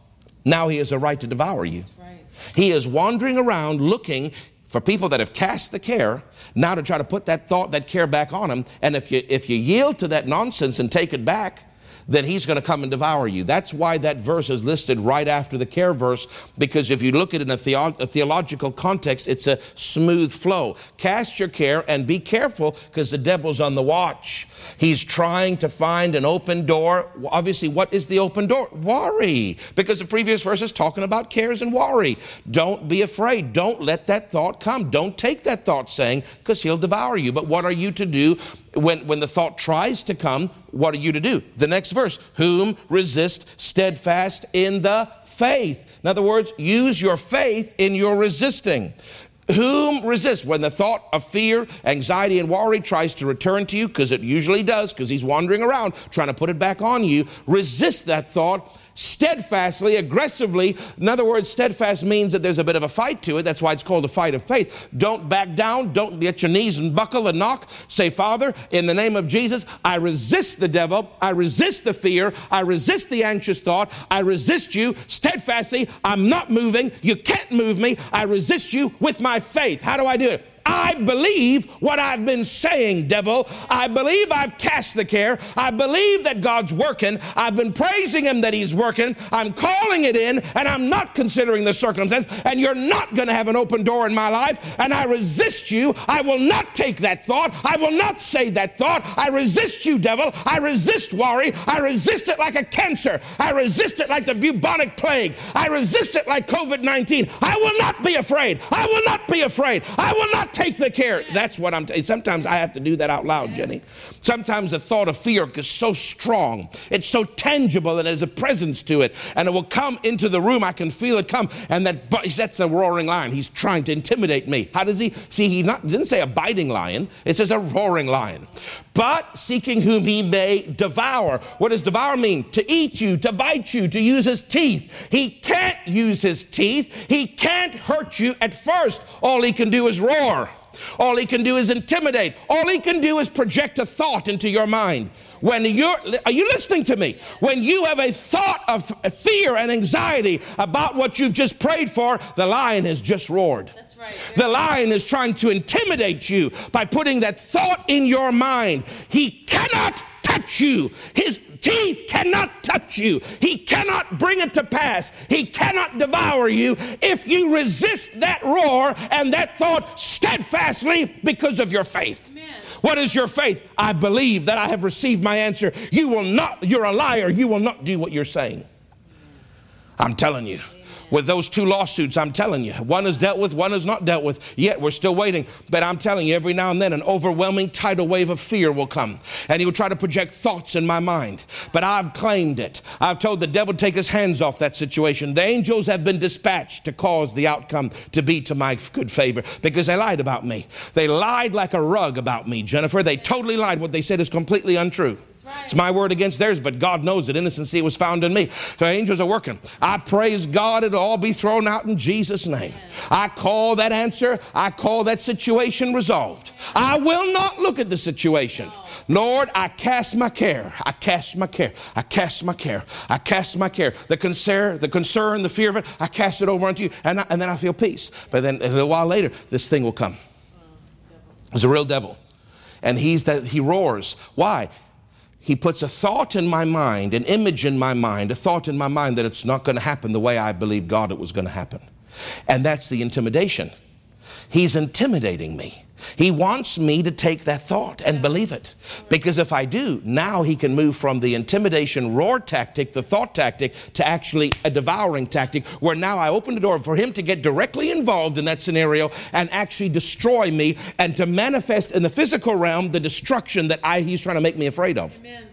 now he has a right to devour you. Right. He is wandering around looking for people that have cast the care now to try to put that thought, that care back on them. And if you, if you yield to that nonsense and take it back, then he's going to come and devour you. That's why that verse is listed right after the care verse, because if you look at it in a, theo- a theological context, it's a smooth flow. Cast your care and be careful because the devil's on the watch. He's trying to find an open door. Obviously, what is the open door? Worry, because the previous verse is talking about cares and worry. Don't be afraid. Don't let that thought come. Don't take that thought saying, because he'll devour you. But what are you to do when, when the thought tries to come? What are you to do? The next verse, whom resist steadfast in the faith. In other words, use your faith in your resisting. Whom resist? When the thought of fear, anxiety, and worry tries to return to you, because it usually does, because he's wandering around trying to put it back on you, resist that thought steadfastly, aggressively. In other words, steadfast means that there's a bit of a fight to it. That's why it's called a fight of faith. Don't back down. Don't get your knees and buckle and knock. Say, Father, in the name of Jesus, I resist the devil. I resist the fear. I resist the anxious thought. I resist you steadfastly. I'm not moving. You can't move me. I resist you with my faith. How do I do it? I believe what I've been saying, devil. I believe I've cast the care. I believe that God's working. I've been praising Him that He's working. I'm calling it in, and I'm not considering the circumstance. And you're not going to have an open door in my life. And I resist you. I will not take that thought. I will not say that thought. I resist you, devil. I resist worry. I resist it like a cancer. I resist it like the bubonic plague. I resist it like COVID 19. I will not be afraid. I will not be afraid. I will not take the care. That's what I'm saying. Sometimes I have to do that out loud, Jenny. Sometimes the thought of fear is so strong, it's so tangible, and there's a presence to it, and it will come into the room. I can feel it come, and that that's a roaring lion. He's trying to intimidate me. How does he see? He not didn't say a biting lion. It says a roaring lion, but seeking whom he may devour. What does devour mean? To eat you, to bite you, to use his teeth. He can't use his teeth. He can't hurt you at first. All he can do is roar. All he can do is intimidate. All he can do is project a thought into your mind. When you're, are you listening to me? When you have a thought of fear and anxiety about what you've just prayed for, the lion has just roared. That's right. The lion is trying to intimidate you by putting that thought in your mind. He cannot touch you. His teeth cannot touch you. He cannot bring it to pass. He cannot devour you if you resist that roar and that thought steadfastly because of your faith. Amen. What is your faith? I believe that I have received my answer. You will not, you're a liar. You will not do what you're saying. I'm telling you with those two lawsuits, I'm telling you, one is dealt with, one is not dealt with. Yet we're still waiting. But I'm telling you, every now and then, an overwhelming tidal wave of fear will come. And he will try to project thoughts in my mind. But I've claimed it. I've told the devil to take his hands off that situation. The angels have been dispatched to cause the outcome to be to my good favor because they lied about me. They lied like a rug about me, Jennifer. They totally lied. What they said is completely untrue. It's my word against theirs, but God knows that innocency was found in me. So angels are working. I praise God, it'll all be thrown out in Jesus' name. I call that answer, I call that situation resolved. I will not look at the situation. Lord, I cast my care. I cast my care. I cast my care. I cast my care. The concern, the concern, the fear of it, I cast it over unto you, and, I, and then I feel peace. But then a little while later, this thing will come. It's a real devil. And he's that he roars. Why? He puts a thought in my mind, an image in my mind, a thought in my mind that it's not going to happen the way I believe God it was going to happen. And that's the intimidation. He's intimidating me. He wants me to take that thought and believe it. Because if I do, now he can move from the intimidation roar tactic, the thought tactic, to actually a devouring tactic, where now I open the door for him to get directly involved in that scenario and actually destroy me and to manifest in the physical realm the destruction that I, he's trying to make me afraid of. Amen.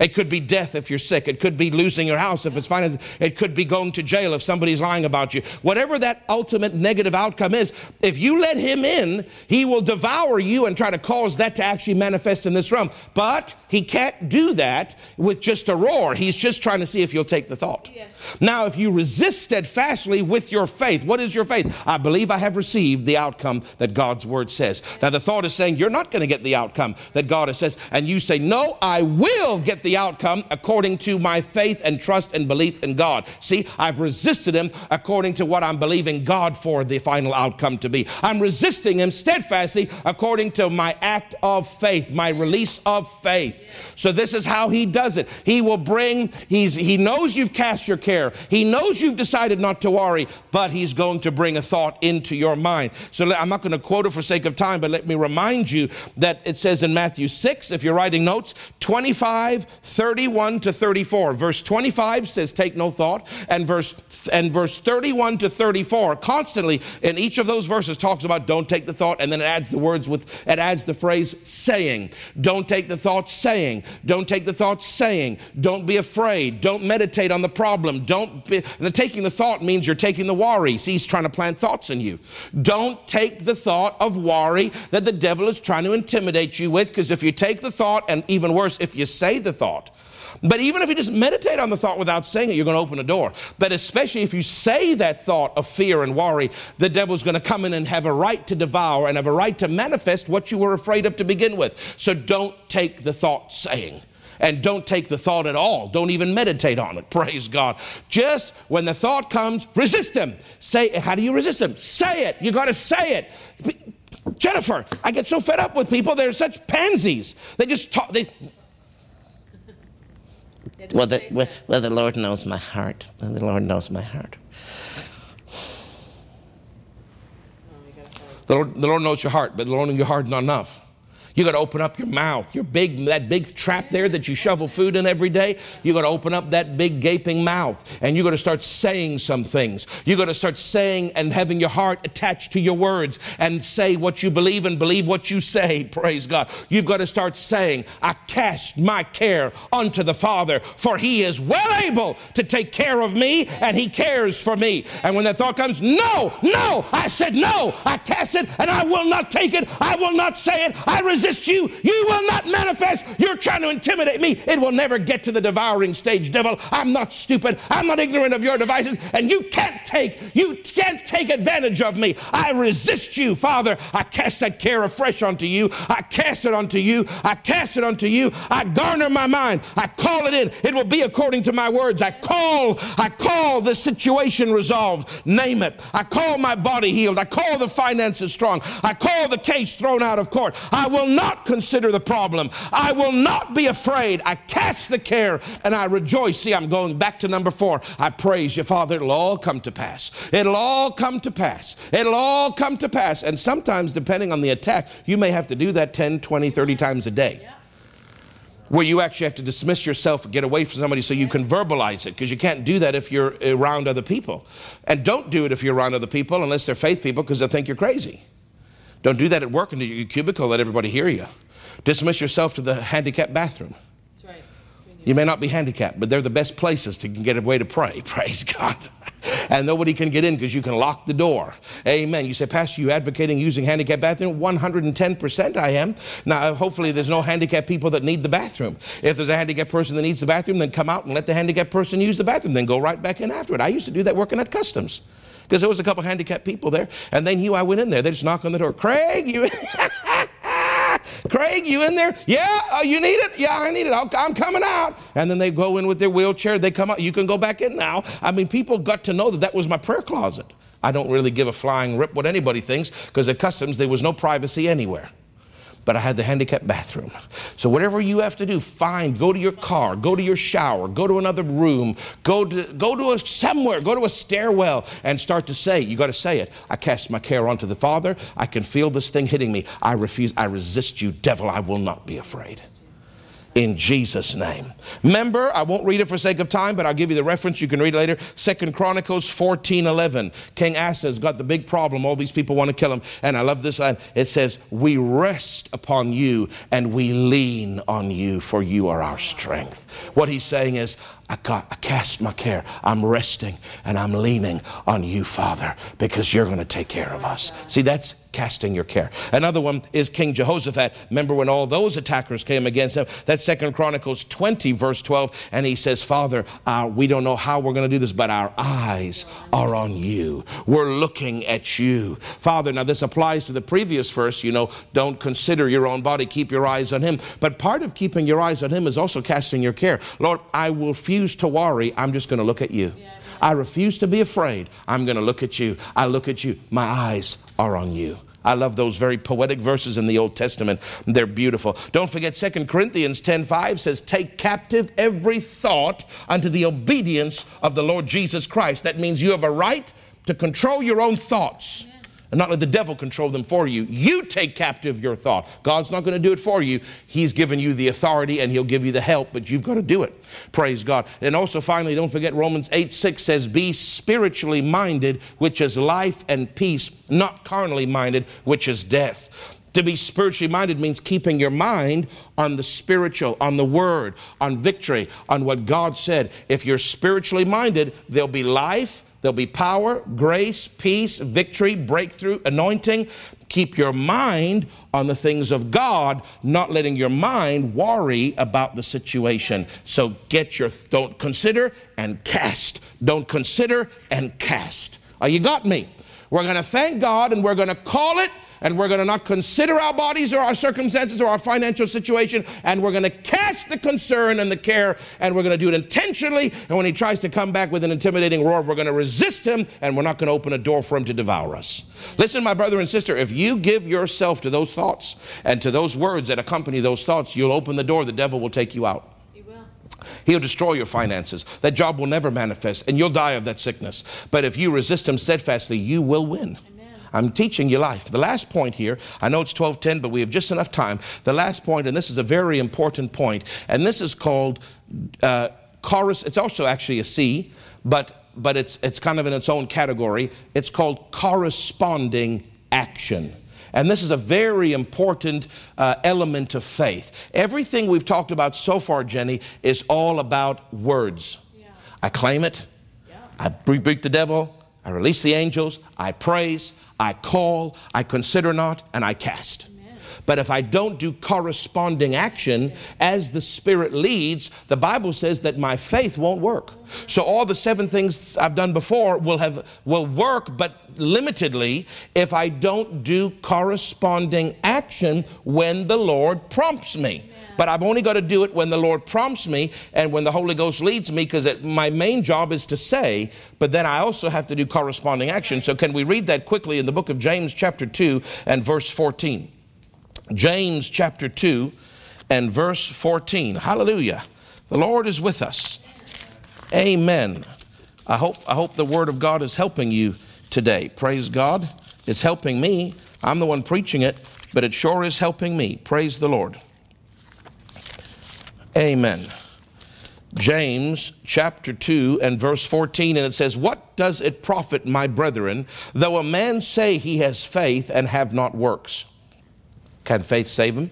It could be death if you're sick. It could be losing your house if it's finances. It could be going to jail if somebody's lying about you. Whatever that ultimate negative outcome is, if you let him in, he will devour you and try to cause that to actually manifest in this realm. But he can't do that with just a roar. He's just trying to see if you'll take the thought. Yes. Now, if you resist steadfastly with your faith, what is your faith? I believe I have received the outcome that God's word says. Now, the thought is saying you're not going to get the outcome that God has says, and you say, No, I will get the outcome according to my faith and trust and belief in God. See, I've resisted him according to what I'm believing God for the final outcome to be. I'm resisting him steadfastly according to my act of faith, my release of faith. So this is how he does it. He will bring, he's, he knows you've cast your care. He knows you've decided not to worry, but he's going to bring a thought into your mind. So I'm not going to quote it for sake of time, but let me remind you that it says in Matthew 6, if you're writing notes, 25, 31 to 34. Verse 25 says, Take no thought, and verse and verse 31 to 34 constantly in each of those verses talks about don't take the thought and then it adds the words with it adds the phrase saying. Don't take the thought saying. Don't take the thought saying. Don't be afraid. Don't meditate on the problem. Don't be taking the thought means you're taking the worry. See he's trying to plant thoughts in you. Don't take the thought of worry that the devil is trying to intimidate you with because if you take the thought and even worse if you say the thought but even if you just meditate on the thought without saying it, you're going to open a door. But especially if you say that thought of fear and worry, the devil's going to come in and have a right to devour and have a right to manifest what you were afraid of to begin with. So don't take the thought saying and don't take the thought at all. Don't even meditate on it. Praise God. Just when the thought comes, resist him. Say, how do you resist him? Say it. You got to say it. Jennifer, I get so fed up with people. They're such pansies. They just talk. They, well the, well, well, the Lord knows my heart. The Lord knows my heart. The Lord, the Lord knows your heart, but the Lord knows your heart is not enough. You got to open up your mouth. Your big, that big trap there that you shovel food in every day. You got to open up that big gaping mouth and you got to start saying some things. You got to start saying and having your heart attached to your words and say what you believe and believe what you say. Praise God. You've got to start saying, I cast my care unto the Father, for he is well able to take care of me and he cares for me. And when that thought comes, no, no, I said no, I cast it and I will not take it. I will not say it. I resist resist you, you will not manifest. You're trying to intimidate me. It will never get to the devouring stage, devil. I'm not stupid. I'm not ignorant of your devices, and you can't take, you can't take advantage of me. I resist you, Father. I cast that care afresh onto you. I cast it onto you. I cast it onto you. I garner my mind. I call it in. It will be according to my words. I call, I call the situation resolved. Name it. I call my body healed. I call the finances strong. I call the case thrown out of court. I will not consider the problem. I will not be afraid. I cast the care and I rejoice. See, I'm going back to number four. I praise you, Father. It'll all come to pass. It'll all come to pass. It'll all come to pass. And sometimes, depending on the attack, you may have to do that 10, 20, 30 times a day where you actually have to dismiss yourself get away from somebody so you can verbalize it because you can't do that if you're around other people. And don't do it if you're around other people unless they're faith people because they'll think you're crazy. Don't do that at work in your cubicle, let everybody hear you. Dismiss yourself to the handicapped bathroom. That's right. You may not be handicapped, but they're the best places to get away to pray. Praise God. and nobody can get in because you can lock the door. Amen. You say, Pastor, you advocating using handicapped bathroom? 110% I am. Now, hopefully, there's no handicapped people that need the bathroom. If there's a handicapped person that needs the bathroom, then come out and let the handicapped person use the bathroom. Then go right back in after it. I used to do that working at customs because there was a couple handicapped people there, and they knew I went in there. They just knock on the door. Craig, you. Craig, you in there? Yeah, uh, you need it? Yeah, I need it. i am coming out. And then they go in with their wheelchair. They come out. You can go back in now. I mean, people got to know that that was my prayer closet. I don't really give a flying rip what anybody thinks because at customs there was no privacy anywhere but I had the handicapped bathroom. So whatever you have to do, find, go to your car, go to your shower, go to another room, go to go to a somewhere, go to a stairwell and start to say, you got to say it. I cast my care onto the Father. I can feel this thing hitting me. I refuse, I resist you, devil. I will not be afraid in Jesus' name. Remember, I won't read it for sake of time, but I'll give you the reference. You can read it later. Second Chronicles 14 11. King Asa's got the big problem. All these people want to kill him. And I love this line. It says, We rest upon you and we lean on you, for you are our strength. What he's saying is, I, I cast my care. I'm resting and I'm leaning on you, Father, because you're going to take care of us. See, that's casting your care. Another one is King Jehoshaphat. Remember when all those attackers came against him? That's Second Chronicles 20, verse 12. And he says, Father, uh, we don't know how we're going to do this, but our eyes are on you. We're looking at you. Father, now this applies to the previous verse, you know, don't consider your own body, keep your eyes on him. But part of keeping your eyes on him is also casting your care. Lord, I will refuse to worry. I'm just going to look at you. I refuse to be afraid. I'm going to look at you. I look at you. My eyes are on you. I love those very poetic verses in the Old Testament. They're beautiful. Don't forget 2 Corinthians 10:5 says, "Take captive every thought unto the obedience of the Lord Jesus Christ." That means you have a right to control your own thoughts and not let the devil control them for you. You take captive your thought. God's not going to do it for you. He's given you the authority and He'll give you the help, but you've got to do it. Praise God. And also, finally, don't forget Romans 8 6 says, Be spiritually minded, which is life and peace, not carnally minded, which is death. To be spiritually minded means keeping your mind on the spiritual, on the word, on victory, on what God said. If you're spiritually minded, there'll be life, There'll be power, grace, peace, victory, breakthrough, anointing. Keep your mind on the things of God, not letting your mind worry about the situation. So get your, don't consider and cast. Don't consider and cast. Are you got me. We're going to thank God and we're going to call it and we're going to not consider our bodies or our circumstances or our financial situation, and we're going to cast the concern and the care, and we're going to do it intentionally. And when he tries to come back with an intimidating roar, we're going to resist him, and we're not going to open a door for him to devour us. Listen, my brother and sister, if you give yourself to those thoughts and to those words that accompany those thoughts, you'll open the door, the devil will take you out. He'll destroy your finances. That job will never manifest, and you'll die of that sickness. But if you resist him steadfastly, you will win. I'm teaching you life. The last point here, I know it's 1210, but we have just enough time. The last point, and this is a very important point, and this is called uh, chorus. It's also actually a C, but but it's it's kind of in its own category. It's called corresponding action. And this is a very important uh, element of faith. Everything we've talked about so far, Jenny, is all about words. Yeah. I claim it. Yeah. I rebuke the devil. I release the angels. I praise. I call, I consider not, and I cast. But if I don't do corresponding action as the Spirit leads, the Bible says that my faith won't work. So all the seven things I've done before will have will work, but limitedly if I don't do corresponding action when the Lord prompts me. But I've only got to do it when the Lord prompts me and when the Holy Ghost leads me because my main job is to say, but then I also have to do corresponding action. So, can we read that quickly in the book of James, chapter 2, and verse 14? James, chapter 2, and verse 14. Hallelujah. The Lord is with us. Amen. I hope, I hope the Word of God is helping you today. Praise God. It's helping me. I'm the one preaching it, but it sure is helping me. Praise the Lord. Amen. James chapter 2 and verse 14, and it says, What does it profit, my brethren, though a man say he has faith and have not works? Can faith save him?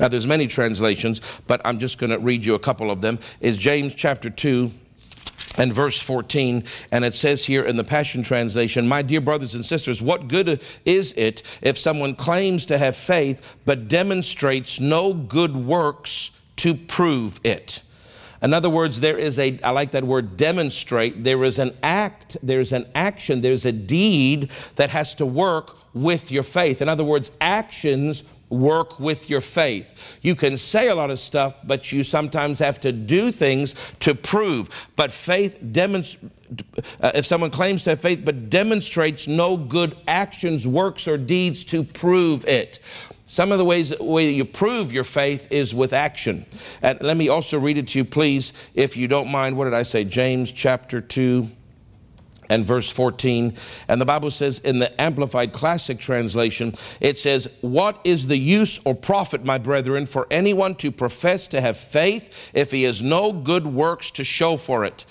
Now, there's many translations, but I'm just going to read you a couple of them. Is James chapter 2 and verse 14, and it says here in the Passion Translation, My dear brothers and sisters, what good is it if someone claims to have faith but demonstrates no good works to prove it? In other words, there is a, I like that word demonstrate, there is an act, there's an action, there's a deed that has to work with your faith. In other words, actions work with your faith. You can say a lot of stuff, but you sometimes have to do things to prove. But faith demonstrates. Uh, if someone claims to have faith but demonstrates no good actions, works, or deeds to prove it, some of the ways way that you prove your faith is with action. And let me also read it to you, please, if you don't mind. What did I say? James chapter two and verse 14. And the Bible says in the Amplified Classic Translation, it says, What is the use or profit, my brethren, for anyone to profess to have faith if he has no good works to show for it?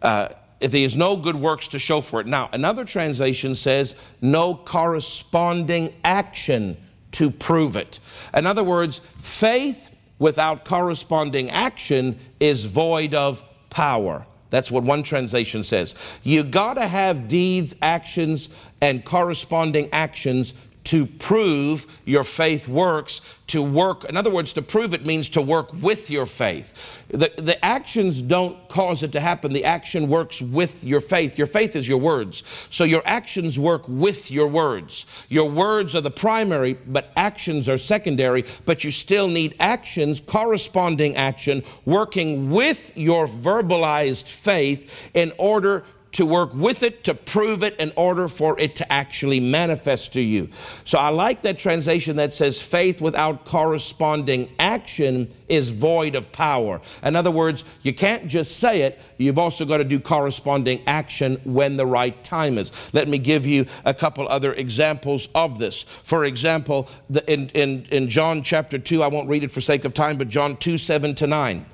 Uh, if he has no good works to show for it. Now, another translation says, no corresponding action to prove it. In other words, faith without corresponding action is void of power. That's what one translation says. You got to have deeds, actions, and corresponding actions to prove your faith works, to work, in other words, to prove it means to work with your faith. The, the actions don't cause it to happen, the action works with your faith. Your faith is your words. So your actions work with your words. Your words are the primary, but actions are secondary, but you still need actions, corresponding action, working with your verbalized faith in order to work with it, to prove it, in order for it to actually manifest to you. So I like that translation that says faith without corresponding action is void of power. In other words, you can't just say it, you've also got to do corresponding action when the right time is. Let me give you a couple other examples of this. For example, in, in, in John chapter 2, I won't read it for sake of time, but John 2 7 to 9,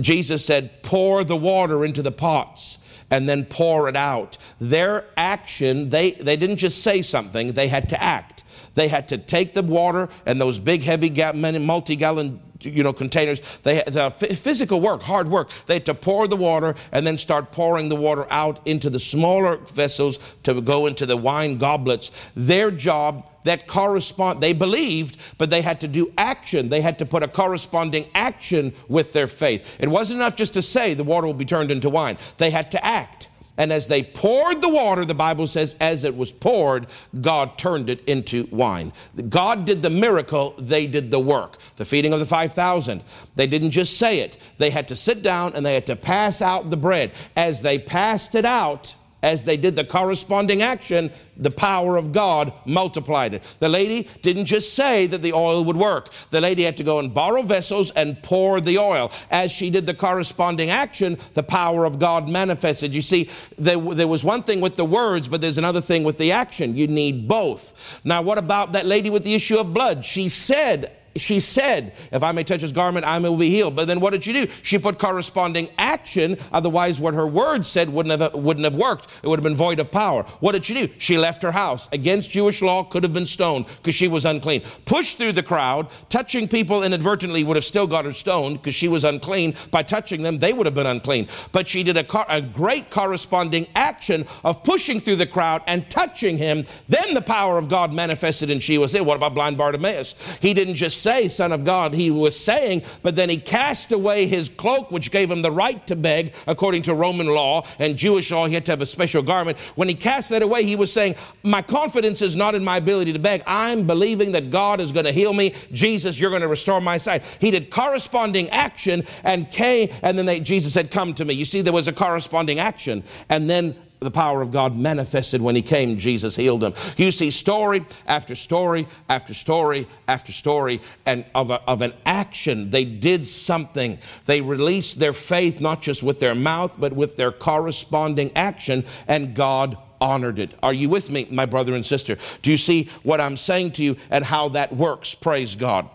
Jesus said, Pour the water into the pots and then pour it out. Their action, they, they didn't just say something, they had to act. They had to take the water and those big, heavy, multi gallon you know, containers. They had physical work, hard work. They had to pour the water and then start pouring the water out into the smaller vessels to go into the wine goblets. Their job that correspond they believed but they had to do action they had to put a corresponding action with their faith it wasn't enough just to say the water will be turned into wine they had to act and as they poured the water, the Bible says, as it was poured, God turned it into wine. God did the miracle, they did the work. The feeding of the 5,000, they didn't just say it, they had to sit down and they had to pass out the bread. As they passed it out, as they did the corresponding action, the power of God multiplied it. The lady didn't just say that the oil would work. The lady had to go and borrow vessels and pour the oil. As she did the corresponding action, the power of God manifested. You see, there, there was one thing with the words, but there's another thing with the action. You need both. Now, what about that lady with the issue of blood? She said, she said, If I may touch his garment, I will be healed. But then what did she do? She put corresponding action. Otherwise, what her words said wouldn't have, wouldn't have worked. It would have been void of power. What did she do? She left her house. Against Jewish law, could have been stoned because she was unclean. Pushed through the crowd, touching people inadvertently would have still got her stoned because she was unclean. By touching them, they would have been unclean. But she did a, a great corresponding action of pushing through the crowd and touching him. Then the power of God manifested and she was there. What about blind Bartimaeus? He didn't just say, Son of God, he was saying, but then he cast away his cloak, which gave him the right to beg according to Roman law and Jewish law. He had to have a special garment. When he cast that away, he was saying, My confidence is not in my ability to beg. I'm believing that God is going to heal me. Jesus, you're going to restore my sight. He did corresponding action and came, and then they, Jesus said, Come to me. You see, there was a corresponding action. And then the power of God manifested when he came. Jesus healed him. You see story after story after story after story and of, a, of an action. They did something. They released their faith not just with their mouth, but with their corresponding action, and God honored it. Are you with me, my brother and sister? Do you see what I'm saying to you and how that works? Praise God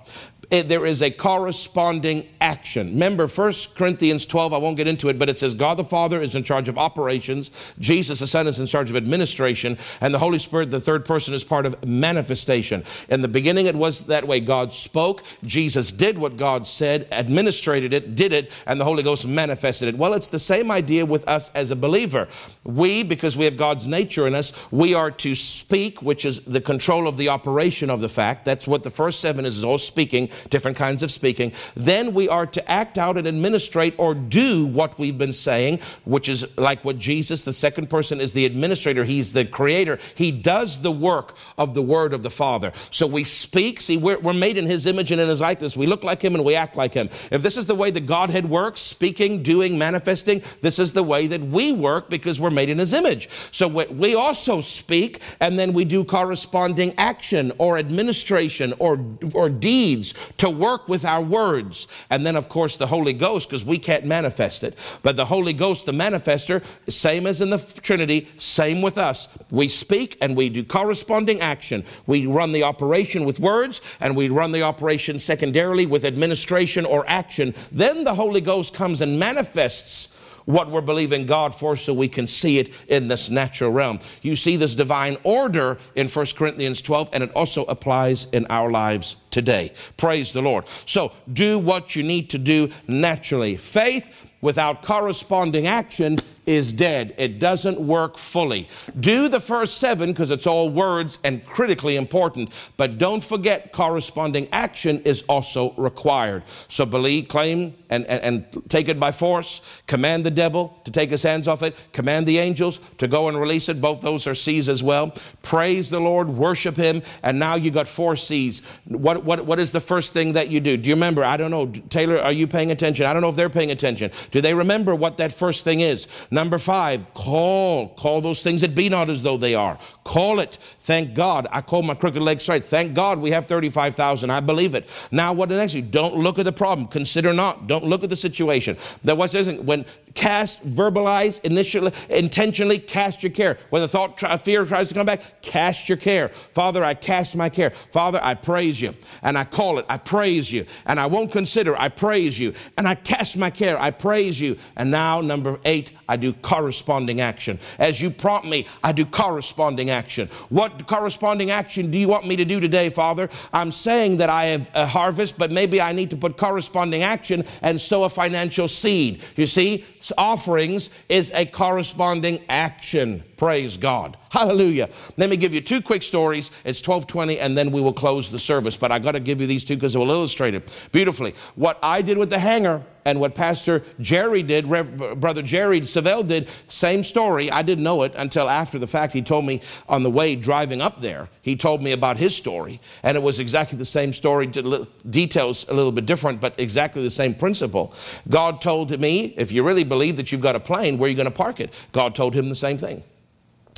Eh, there is a corresponding action. Remember 1 Corinthians 12, I won't get into it, but it says God the Father is in charge of operations, Jesus the Son is in charge of administration, and the Holy Spirit, the third person, is part of manifestation. In the beginning, it was that way. God spoke, Jesus did what God said, administrated it, did it, and the Holy Ghost manifested it. Well, it's the same idea with us as a believer. We, because we have God's nature in us, we are to speak, which is the control of the operation of the fact. That's what the first seven is all speaking different kinds of speaking. Then we are to act out and administrate or do what we've been saying, which is like what Jesus, the second person, is the administrator. He's the creator. He does the work of the word of the Father. So we speak. See, we're, we're made in his image and in his likeness. We look like him and we act like him. If this is the way the Godhead works, speaking, doing, manifesting, this is the way that we work because we're made in his image. So we also speak and then we do corresponding action or administration or, or deeds to work with our words. And then, of course, the Holy Ghost, because we can't manifest it. But the Holy Ghost, the manifester, same as in the Trinity, same with us. We speak and we do corresponding action. We run the operation with words and we run the operation secondarily with administration or action. Then the Holy Ghost comes and manifests what we're believing God for so we can see it in this natural realm. You see this divine order in 1 Corinthians 12, and it also applies in our lives today. Praise the Lord. So do what you need to do naturally. Faith without corresponding action is dead. It doesn't work fully. Do the first seven because it's all words and critically important, but don't forget corresponding action is also required. So believe, claim, and, and, and take it by force. Command the devil to take his hands off it. Command the angels to go and release it. Both those are C's as well. Praise the Lord, worship him, and now you got four C's. What, what, what is the first thing that you do? Do you remember? I don't know. Taylor, are you paying attention? I don't know if they're paying attention. Do they remember what that first thing is? Number five, call. Call those things that be not as though they are. Call it. Thank God. I call my crooked leg straight. Thank God we have 35,000. I believe it. Now, what the next? Don't look at the problem. Consider not. Don't look at the situation. That what says when cast, verbalize, initially, intentionally cast your care. When the thought, try, fear tries to come back, cast your care. Father, I cast my care. Father, I praise you. And I call it, I praise you. And I won't consider, I praise you. And I cast my care, I praise you. And now, number eight, I do corresponding action. As you prompt me, I do corresponding action. What corresponding action do you want me to do today, Father? I'm saying that I have a harvest, but maybe I need to put corresponding action and sow a financial seed. You see, offerings is a corresponding action. Praise God. Hallelujah. Let me give you two quick stories. It's 1220 and then we will close the service. But I got to give you these two because they will illustrate it beautifully. What I did with the hangar and what Pastor Jerry did, Rev- Brother Jerry Savelle did, same story. I didn't know it until after the fact. He told me on the way driving up there, he told me about his story. And it was exactly the same story, details a little bit different, but exactly the same principle. God told me, if you really believe that you've got a plane, where are you going to park it? God told him the same thing.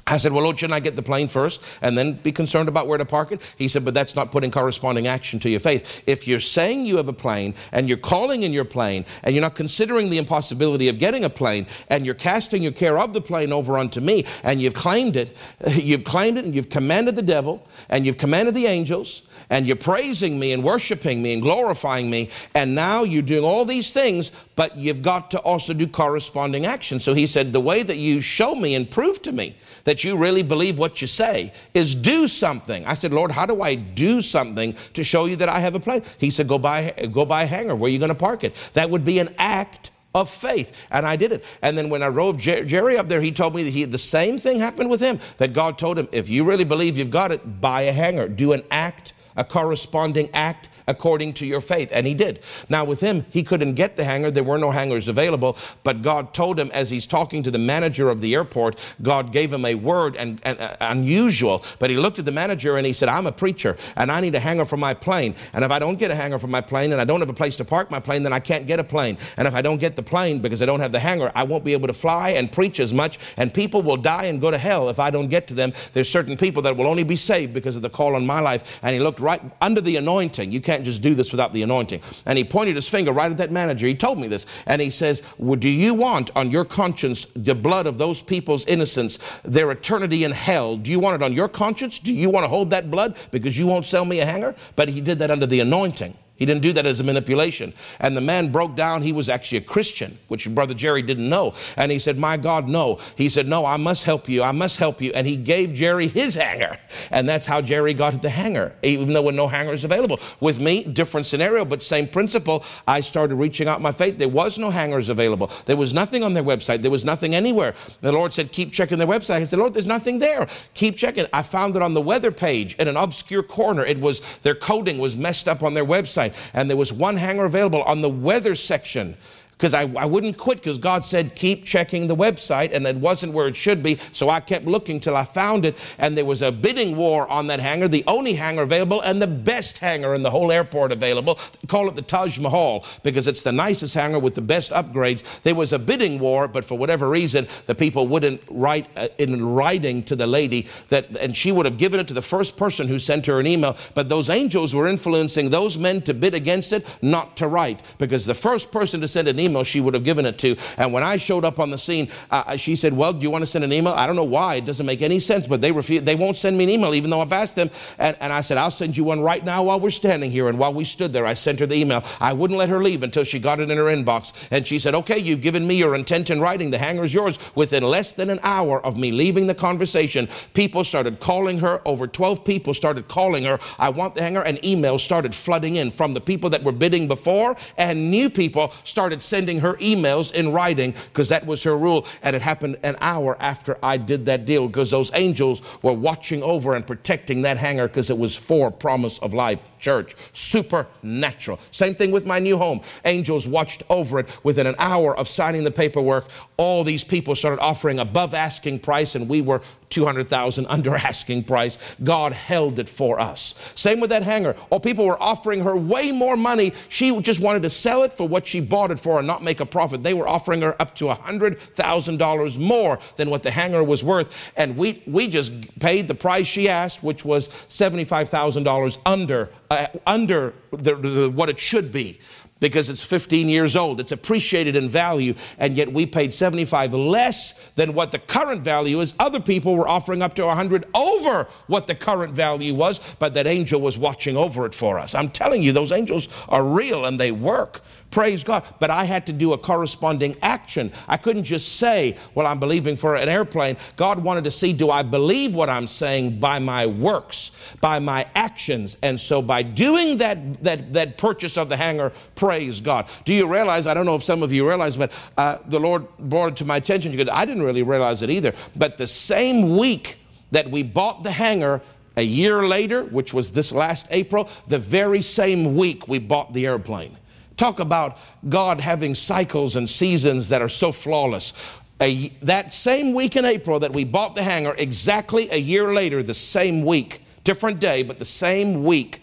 I said, Well, Lord, shouldn't I get the plane first and then be concerned about where to park it? He said, But that's not putting corresponding action to your faith. If you're saying you have a plane and you're calling in your plane and you're not considering the impossibility of getting a plane and you're casting your care of the plane over unto me and you've claimed it, you've claimed it and you've commanded the devil and you've commanded the angels and you're praising me and worshiping me and glorifying me, and now you're doing all these things, but you've got to also do corresponding action. So he said, The way that you show me and prove to me that you really believe what you say is do something. I said, Lord, how do I do something to show you that I have a plan? He said, Go buy, go buy a hangar. Where are you going to park it? That would be an act of faith. And I did it. And then when I drove Jerry up there, he told me that he the same thing happened with him. That God told him, if you really believe you've got it, buy a hangar. Do an act a corresponding act according to your faith. And he did. Now, with him, he couldn't get the hangar. There were no hangars available. But God told him, as he's talking to the manager of the airport, God gave him a word and, and uh, unusual. But he looked at the manager and he said, I'm a preacher and I need a hangar for my plane. And if I don't get a hangar for my plane and I don't have a place to park my plane, then I can't get a plane. And if I don't get the plane because I don't have the hangar, I won't be able to fly and preach as much. And people will die and go to hell if I don't get to them. There's certain people that will only be saved because of the call on my life. And he looked right under the anointing. You can't can't just do this without the anointing. And he pointed his finger right at that manager. He told me this. And he says, well, Do you want on your conscience the blood of those people's innocence, their eternity in hell? Do you want it on your conscience? Do you want to hold that blood because you won't sell me a hangar? But he did that under the anointing. He didn't do that as a manipulation. And the man broke down. He was actually a Christian, which Brother Jerry didn't know. And he said, My God, no. He said, No, I must help you. I must help you. And he gave Jerry his hangar. And that's how Jerry got the hangar, even though were no hangars available. With me, different scenario, but same principle. I started reaching out my faith. There was no hangars available. There was nothing on their website. There was nothing anywhere. The Lord said, Keep checking their website. I said, Lord, there's nothing there. Keep checking. I found it on the weather page in an obscure corner. It was, their coding was messed up on their website and there was one hangar available on the weather section because I, I wouldn't quit because God said, keep checking the website, and it wasn't where it should be. So I kept looking till I found it, and there was a bidding war on that hangar, the only hangar available and the best hangar in the whole airport available. call it the Taj Mahal because it's the nicest hangar with the best upgrades. There was a bidding war, but for whatever reason, the people wouldn't write uh, in writing to the lady that, and she would have given it to the first person who sent her an email. But those angels were influencing those men to bid against it, not to write, because the first person to send an email email she would have given it to. And when I showed up on the scene, uh, she said, Well, do you want to send an email? I don't know why. It doesn't make any sense, but they refuse. They won't send me an email, even though I've asked them. And, and I said, I'll send you one right now while we're standing here. And while we stood there, I sent her the email. I wouldn't let her leave until she got it in her inbox. And she said, Okay, you've given me your intent in writing. The hangar is yours. Within less than an hour of me leaving the conversation, people started calling her. Over 12 people started calling her. I want the hangar. And emails started flooding in from the people that were bidding before, and new people started sending sending her emails in writing because that was her rule. And it happened an hour after I did that deal because those angels were watching over and protecting that hangar because it was for Promise of Life Church. Supernatural. Same thing with my new home. Angels watched over it within an hour of signing the paperwork. All these people started offering above asking price, and we were 200,000 under asking price. God held it for us. Same with that hangar. Oh, people were offering her way more money. She just wanted to sell it for what she bought it for and not make a profit. They were offering her up to $100,000 more than what the hangar was worth. And we, we just paid the price she asked, which was $75,000 under, uh, under the, the, what it should be because it's 15 years old. It's appreciated in value, and yet we paid 75 less than what the current value is. Other people were offering up to 100 over what the current value was, but that angel was watching over it for us. I'm telling you, those angels are real and they work. Praise God. But I had to do a corresponding action. I couldn't just say, Well, I'm believing for an airplane. God wanted to see, Do I believe what I'm saying by my works, by my actions? And so by doing that, that, that purchase of the hangar, praise God. Do you realize? I don't know if some of you realize, but uh, the Lord brought it to my attention because I didn't really realize it either. But the same week that we bought the hangar, a year later, which was this last April, the very same week we bought the airplane. Talk about God having cycles and seasons that are so flawless. A, that same week in April that we bought the hangar, exactly a year later, the same week, different day, but the same week,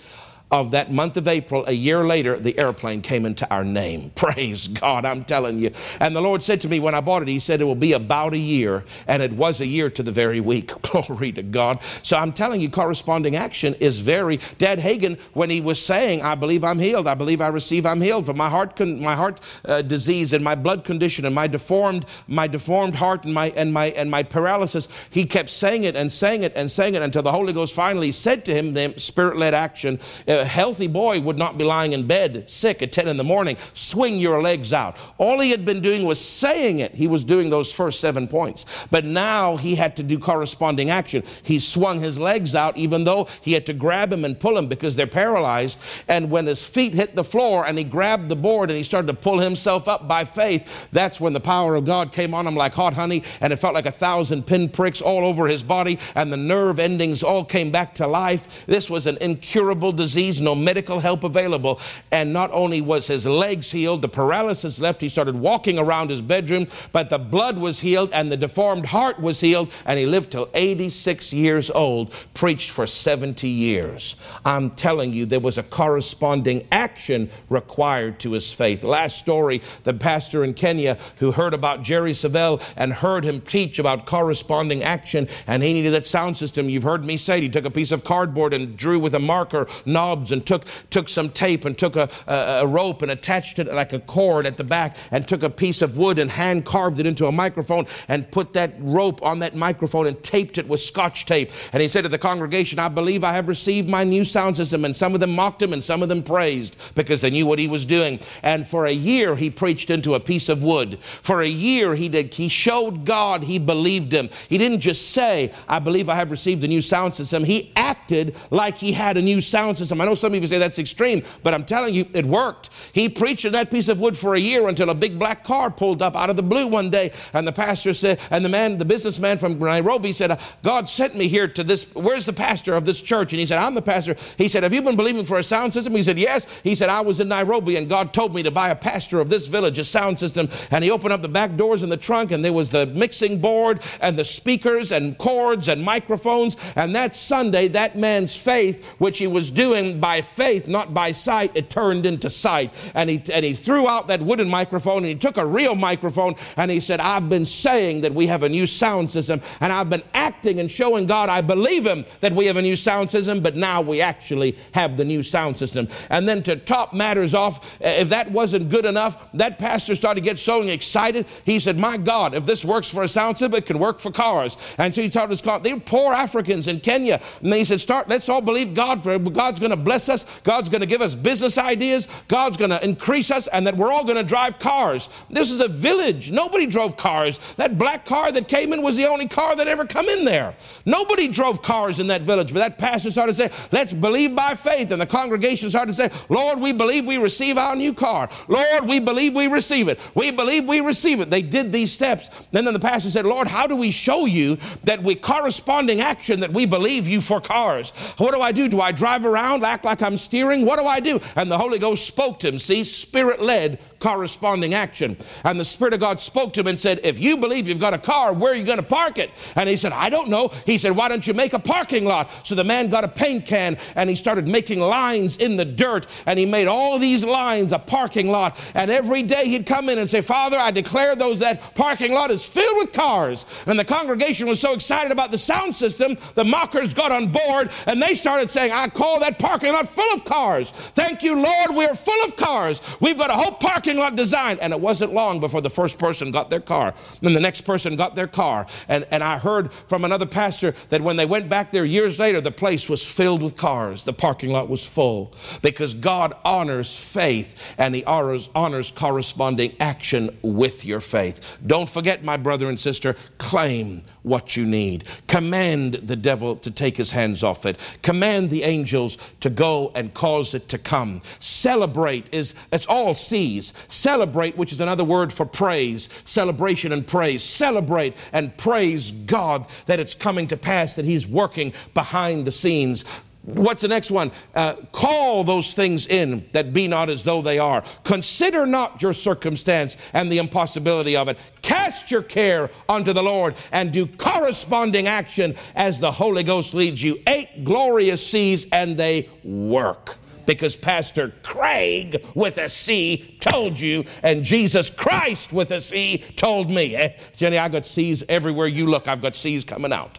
of that month of April, a year later, the airplane came into our name. Praise God, I'm telling you. And the Lord said to me when I bought it, He said it will be about a year, and it was a year to the very week. Glory to God. So I'm telling you, corresponding action is very. Dad Hagin, when he was saying, "I believe I'm healed, I believe I receive, I'm healed for my heart, con- my heart uh, disease and my blood condition and my deformed, my deformed heart and my and my and my paralysis," he kept saying it and saying it and saying it until the Holy Ghost finally said to him, "Spirit-led action." Uh, a healthy boy would not be lying in bed sick at 10 in the morning. Swing your legs out. All he had been doing was saying it. He was doing those first seven points. But now he had to do corresponding action. He swung his legs out, even though he had to grab him and pull him because they're paralyzed. And when his feet hit the floor and he grabbed the board and he started to pull himself up by faith, that's when the power of God came on him like hot honey. And it felt like a thousand pinpricks all over his body. And the nerve endings all came back to life. This was an incurable disease disease, no medical help available. And not only was his legs healed, the paralysis left, he started walking around his bedroom, but the blood was healed and the deformed heart was healed, and he lived till 86 years old, preached for 70 years. I'm telling you, there was a corresponding action required to his faith. Last story the pastor in Kenya who heard about Jerry Savelle and heard him teach about corresponding action, and he needed that sound system. You've heard me say it. he took a piece of cardboard and drew with a marker knob and took, took some tape and took a, a, a rope and attached it like a cord at the back and took a piece of wood and hand carved it into a microphone and put that rope on that microphone and taped it with scotch tape. And he said to the congregation, I believe I have received my new sound system. And some of them mocked him and some of them praised because they knew what he was doing. And for a year, he preached into a piece of wood. For a year, he did. He showed God he believed him. He didn't just say, I believe I have received a new sound system. He acted like he had a new sound system. I know some of you say that's extreme, but I'm telling you, it worked. He preached in that piece of wood for a year until a big black car pulled up out of the blue one day. And the pastor said, and the man, the businessman from Nairobi said, God sent me here to this. Where's the pastor of this church? And he said, I'm the pastor. He said, Have you been believing for a sound system? He said, Yes. He said, I was in Nairobi and God told me to buy a pastor of this village a sound system. And he opened up the back doors in the trunk and there was the mixing board and the speakers and cords and microphones. And that Sunday, that man's faith, which he was doing by faith, not by sight, it turned into sight. And he, and he threw out that wooden microphone and he took a real microphone and he said, I've been saying that we have a new sound system and I've been acting and showing God I believe him that we have a new sound system, but now we actually have the new sound system. And then to top matters off, eh, if that wasn't good enough, that pastor started to get so excited. He said, My God, if this works for a sound system, it can work for cars. And so he started to call, they were poor Africans in Kenya. And then he said, Start, let's all believe God for God's going to bless us, God's going to give us business ideas, God's going to increase us, and that we're all going to drive cars. This is a village. Nobody drove cars. That black car that came in was the only car that ever come in there. Nobody drove cars in that village. But that pastor started to say, let's believe by faith. And the congregation started to say, Lord, we believe we receive our new car. Lord, we believe we receive it. We believe we receive it. They did these steps. And then the pastor said, Lord, how do we show you that we corresponding action that we believe you for cars? What do I do? Do I drive around, act like I'm steering? What do I do? And the Holy Ghost spoke to him. See, spirit led corresponding action. And the Spirit of God spoke to him and said, If you believe you've got a car, where are you going to park it? And he said, I don't know. He said, Why don't you make a parking lot? So the man got a paint can and he started making lines in the dirt and he made all these lines a parking lot. And every day he'd come in and say, Father, I declare those that parking lot is filled with cars. And the congregation was so excited about the sound system, the mockers got on board and they started saying, I call that parking lot full of cars. Thank you, Lord, we're full of cars. We've got a whole parking parking lot designed. And it wasn't long before the first person got their car. Then the next person got their car. And, and I heard from another pastor that when they went back there years later, the place was filled with cars. The parking lot was full because God honors faith and He honors, honors corresponding action with your faith. Don't forget, my brother and sister, claim what you need. Command the devil to take his hands off it. Command the angels to go and cause it to come. Celebrate is it's all C's. Celebrate, which is another word for praise, celebration and praise. Celebrate and praise God that it's coming to pass, that He's working behind the scenes. What's the next one? Uh, call those things in that be not as though they are. Consider not your circumstance and the impossibility of it. Cast your care unto the Lord and do corresponding action as the Holy Ghost leads you. Eight glorious C's and they work because Pastor Craig with a C told you, and Jesus Christ with a C told me. Eh? Jenny, I've got C's everywhere you look, I've got C's coming out.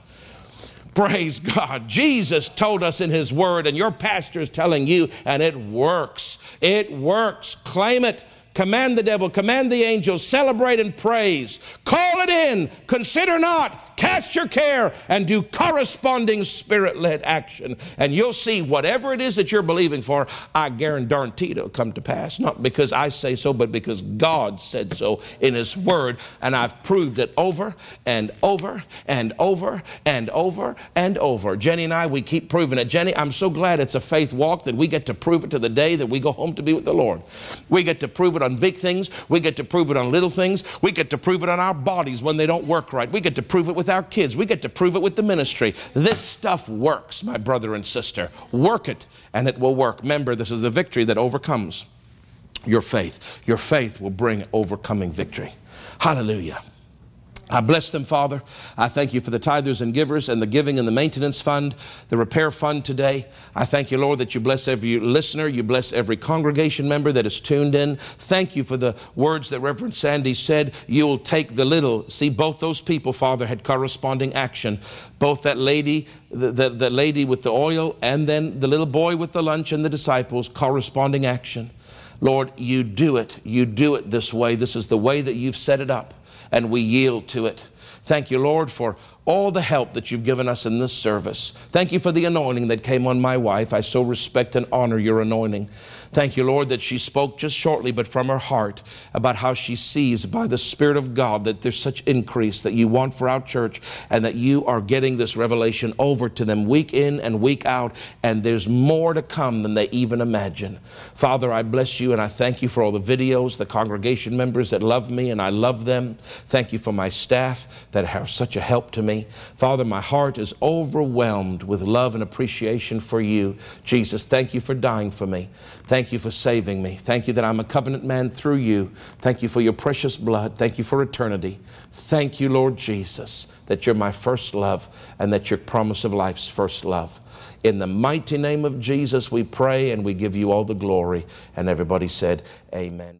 Praise God. Jesus told us in His Word, and your pastor is telling you, and it works. It works. Claim it. Command the devil, command the angels, celebrate and praise. Call it in. Consider not Cast your care and do corresponding spirit led action. And you'll see whatever it is that you're believing for, I guarantee it'll come to pass. Not because I say so, but because God said so in His Word. And I've proved it over and over and over and over and over. Jenny and I, we keep proving it. Jenny, I'm so glad it's a faith walk that we get to prove it to the day that we go home to be with the Lord. We get to prove it on big things. We get to prove it on little things. We get to prove it on our bodies when they don't work right. We get to prove it with with our kids. We get to prove it with the ministry. This stuff works, my brother and sister. Work it, and it will work. Remember, this is the victory that overcomes your faith. Your faith will bring overcoming victory. Hallelujah. I bless them, Father. I thank you for the tithers and givers and the giving and the maintenance fund, the repair fund today. I thank you, Lord, that you bless every listener, you bless every congregation member that is tuned in. Thank you for the words that Reverend Sandy said. You will take the little. See, both those people, Father, had corresponding action. Both that lady, the, the, the lady with the oil, and then the little boy with the lunch and the disciples, corresponding action. Lord, you do it. You do it this way. This is the way that you've set it up and we yield to it. Thank you, Lord, for all the help that you've given us in this service. Thank you for the anointing that came on my wife. I so respect and honor your anointing. Thank you, Lord, that she spoke just shortly, but from her heart about how she sees by the Spirit of God that there's such increase that you want for our church and that you are getting this revelation over to them week in and week out, and there's more to come than they even imagine. Father, I bless you and I thank you for all the videos, the congregation members that love me and I love them. Thank you for my staff that are such a help to me. Father, my heart is overwhelmed with love and appreciation for you. Jesus, thank you for dying for me. Thank you for saving me. Thank you that I'm a covenant man through you. Thank you for your precious blood. Thank you for eternity. Thank you, Lord Jesus, that you're my first love and that your promise of life's first love. In the mighty name of Jesus, we pray and we give you all the glory. And everybody said, Amen.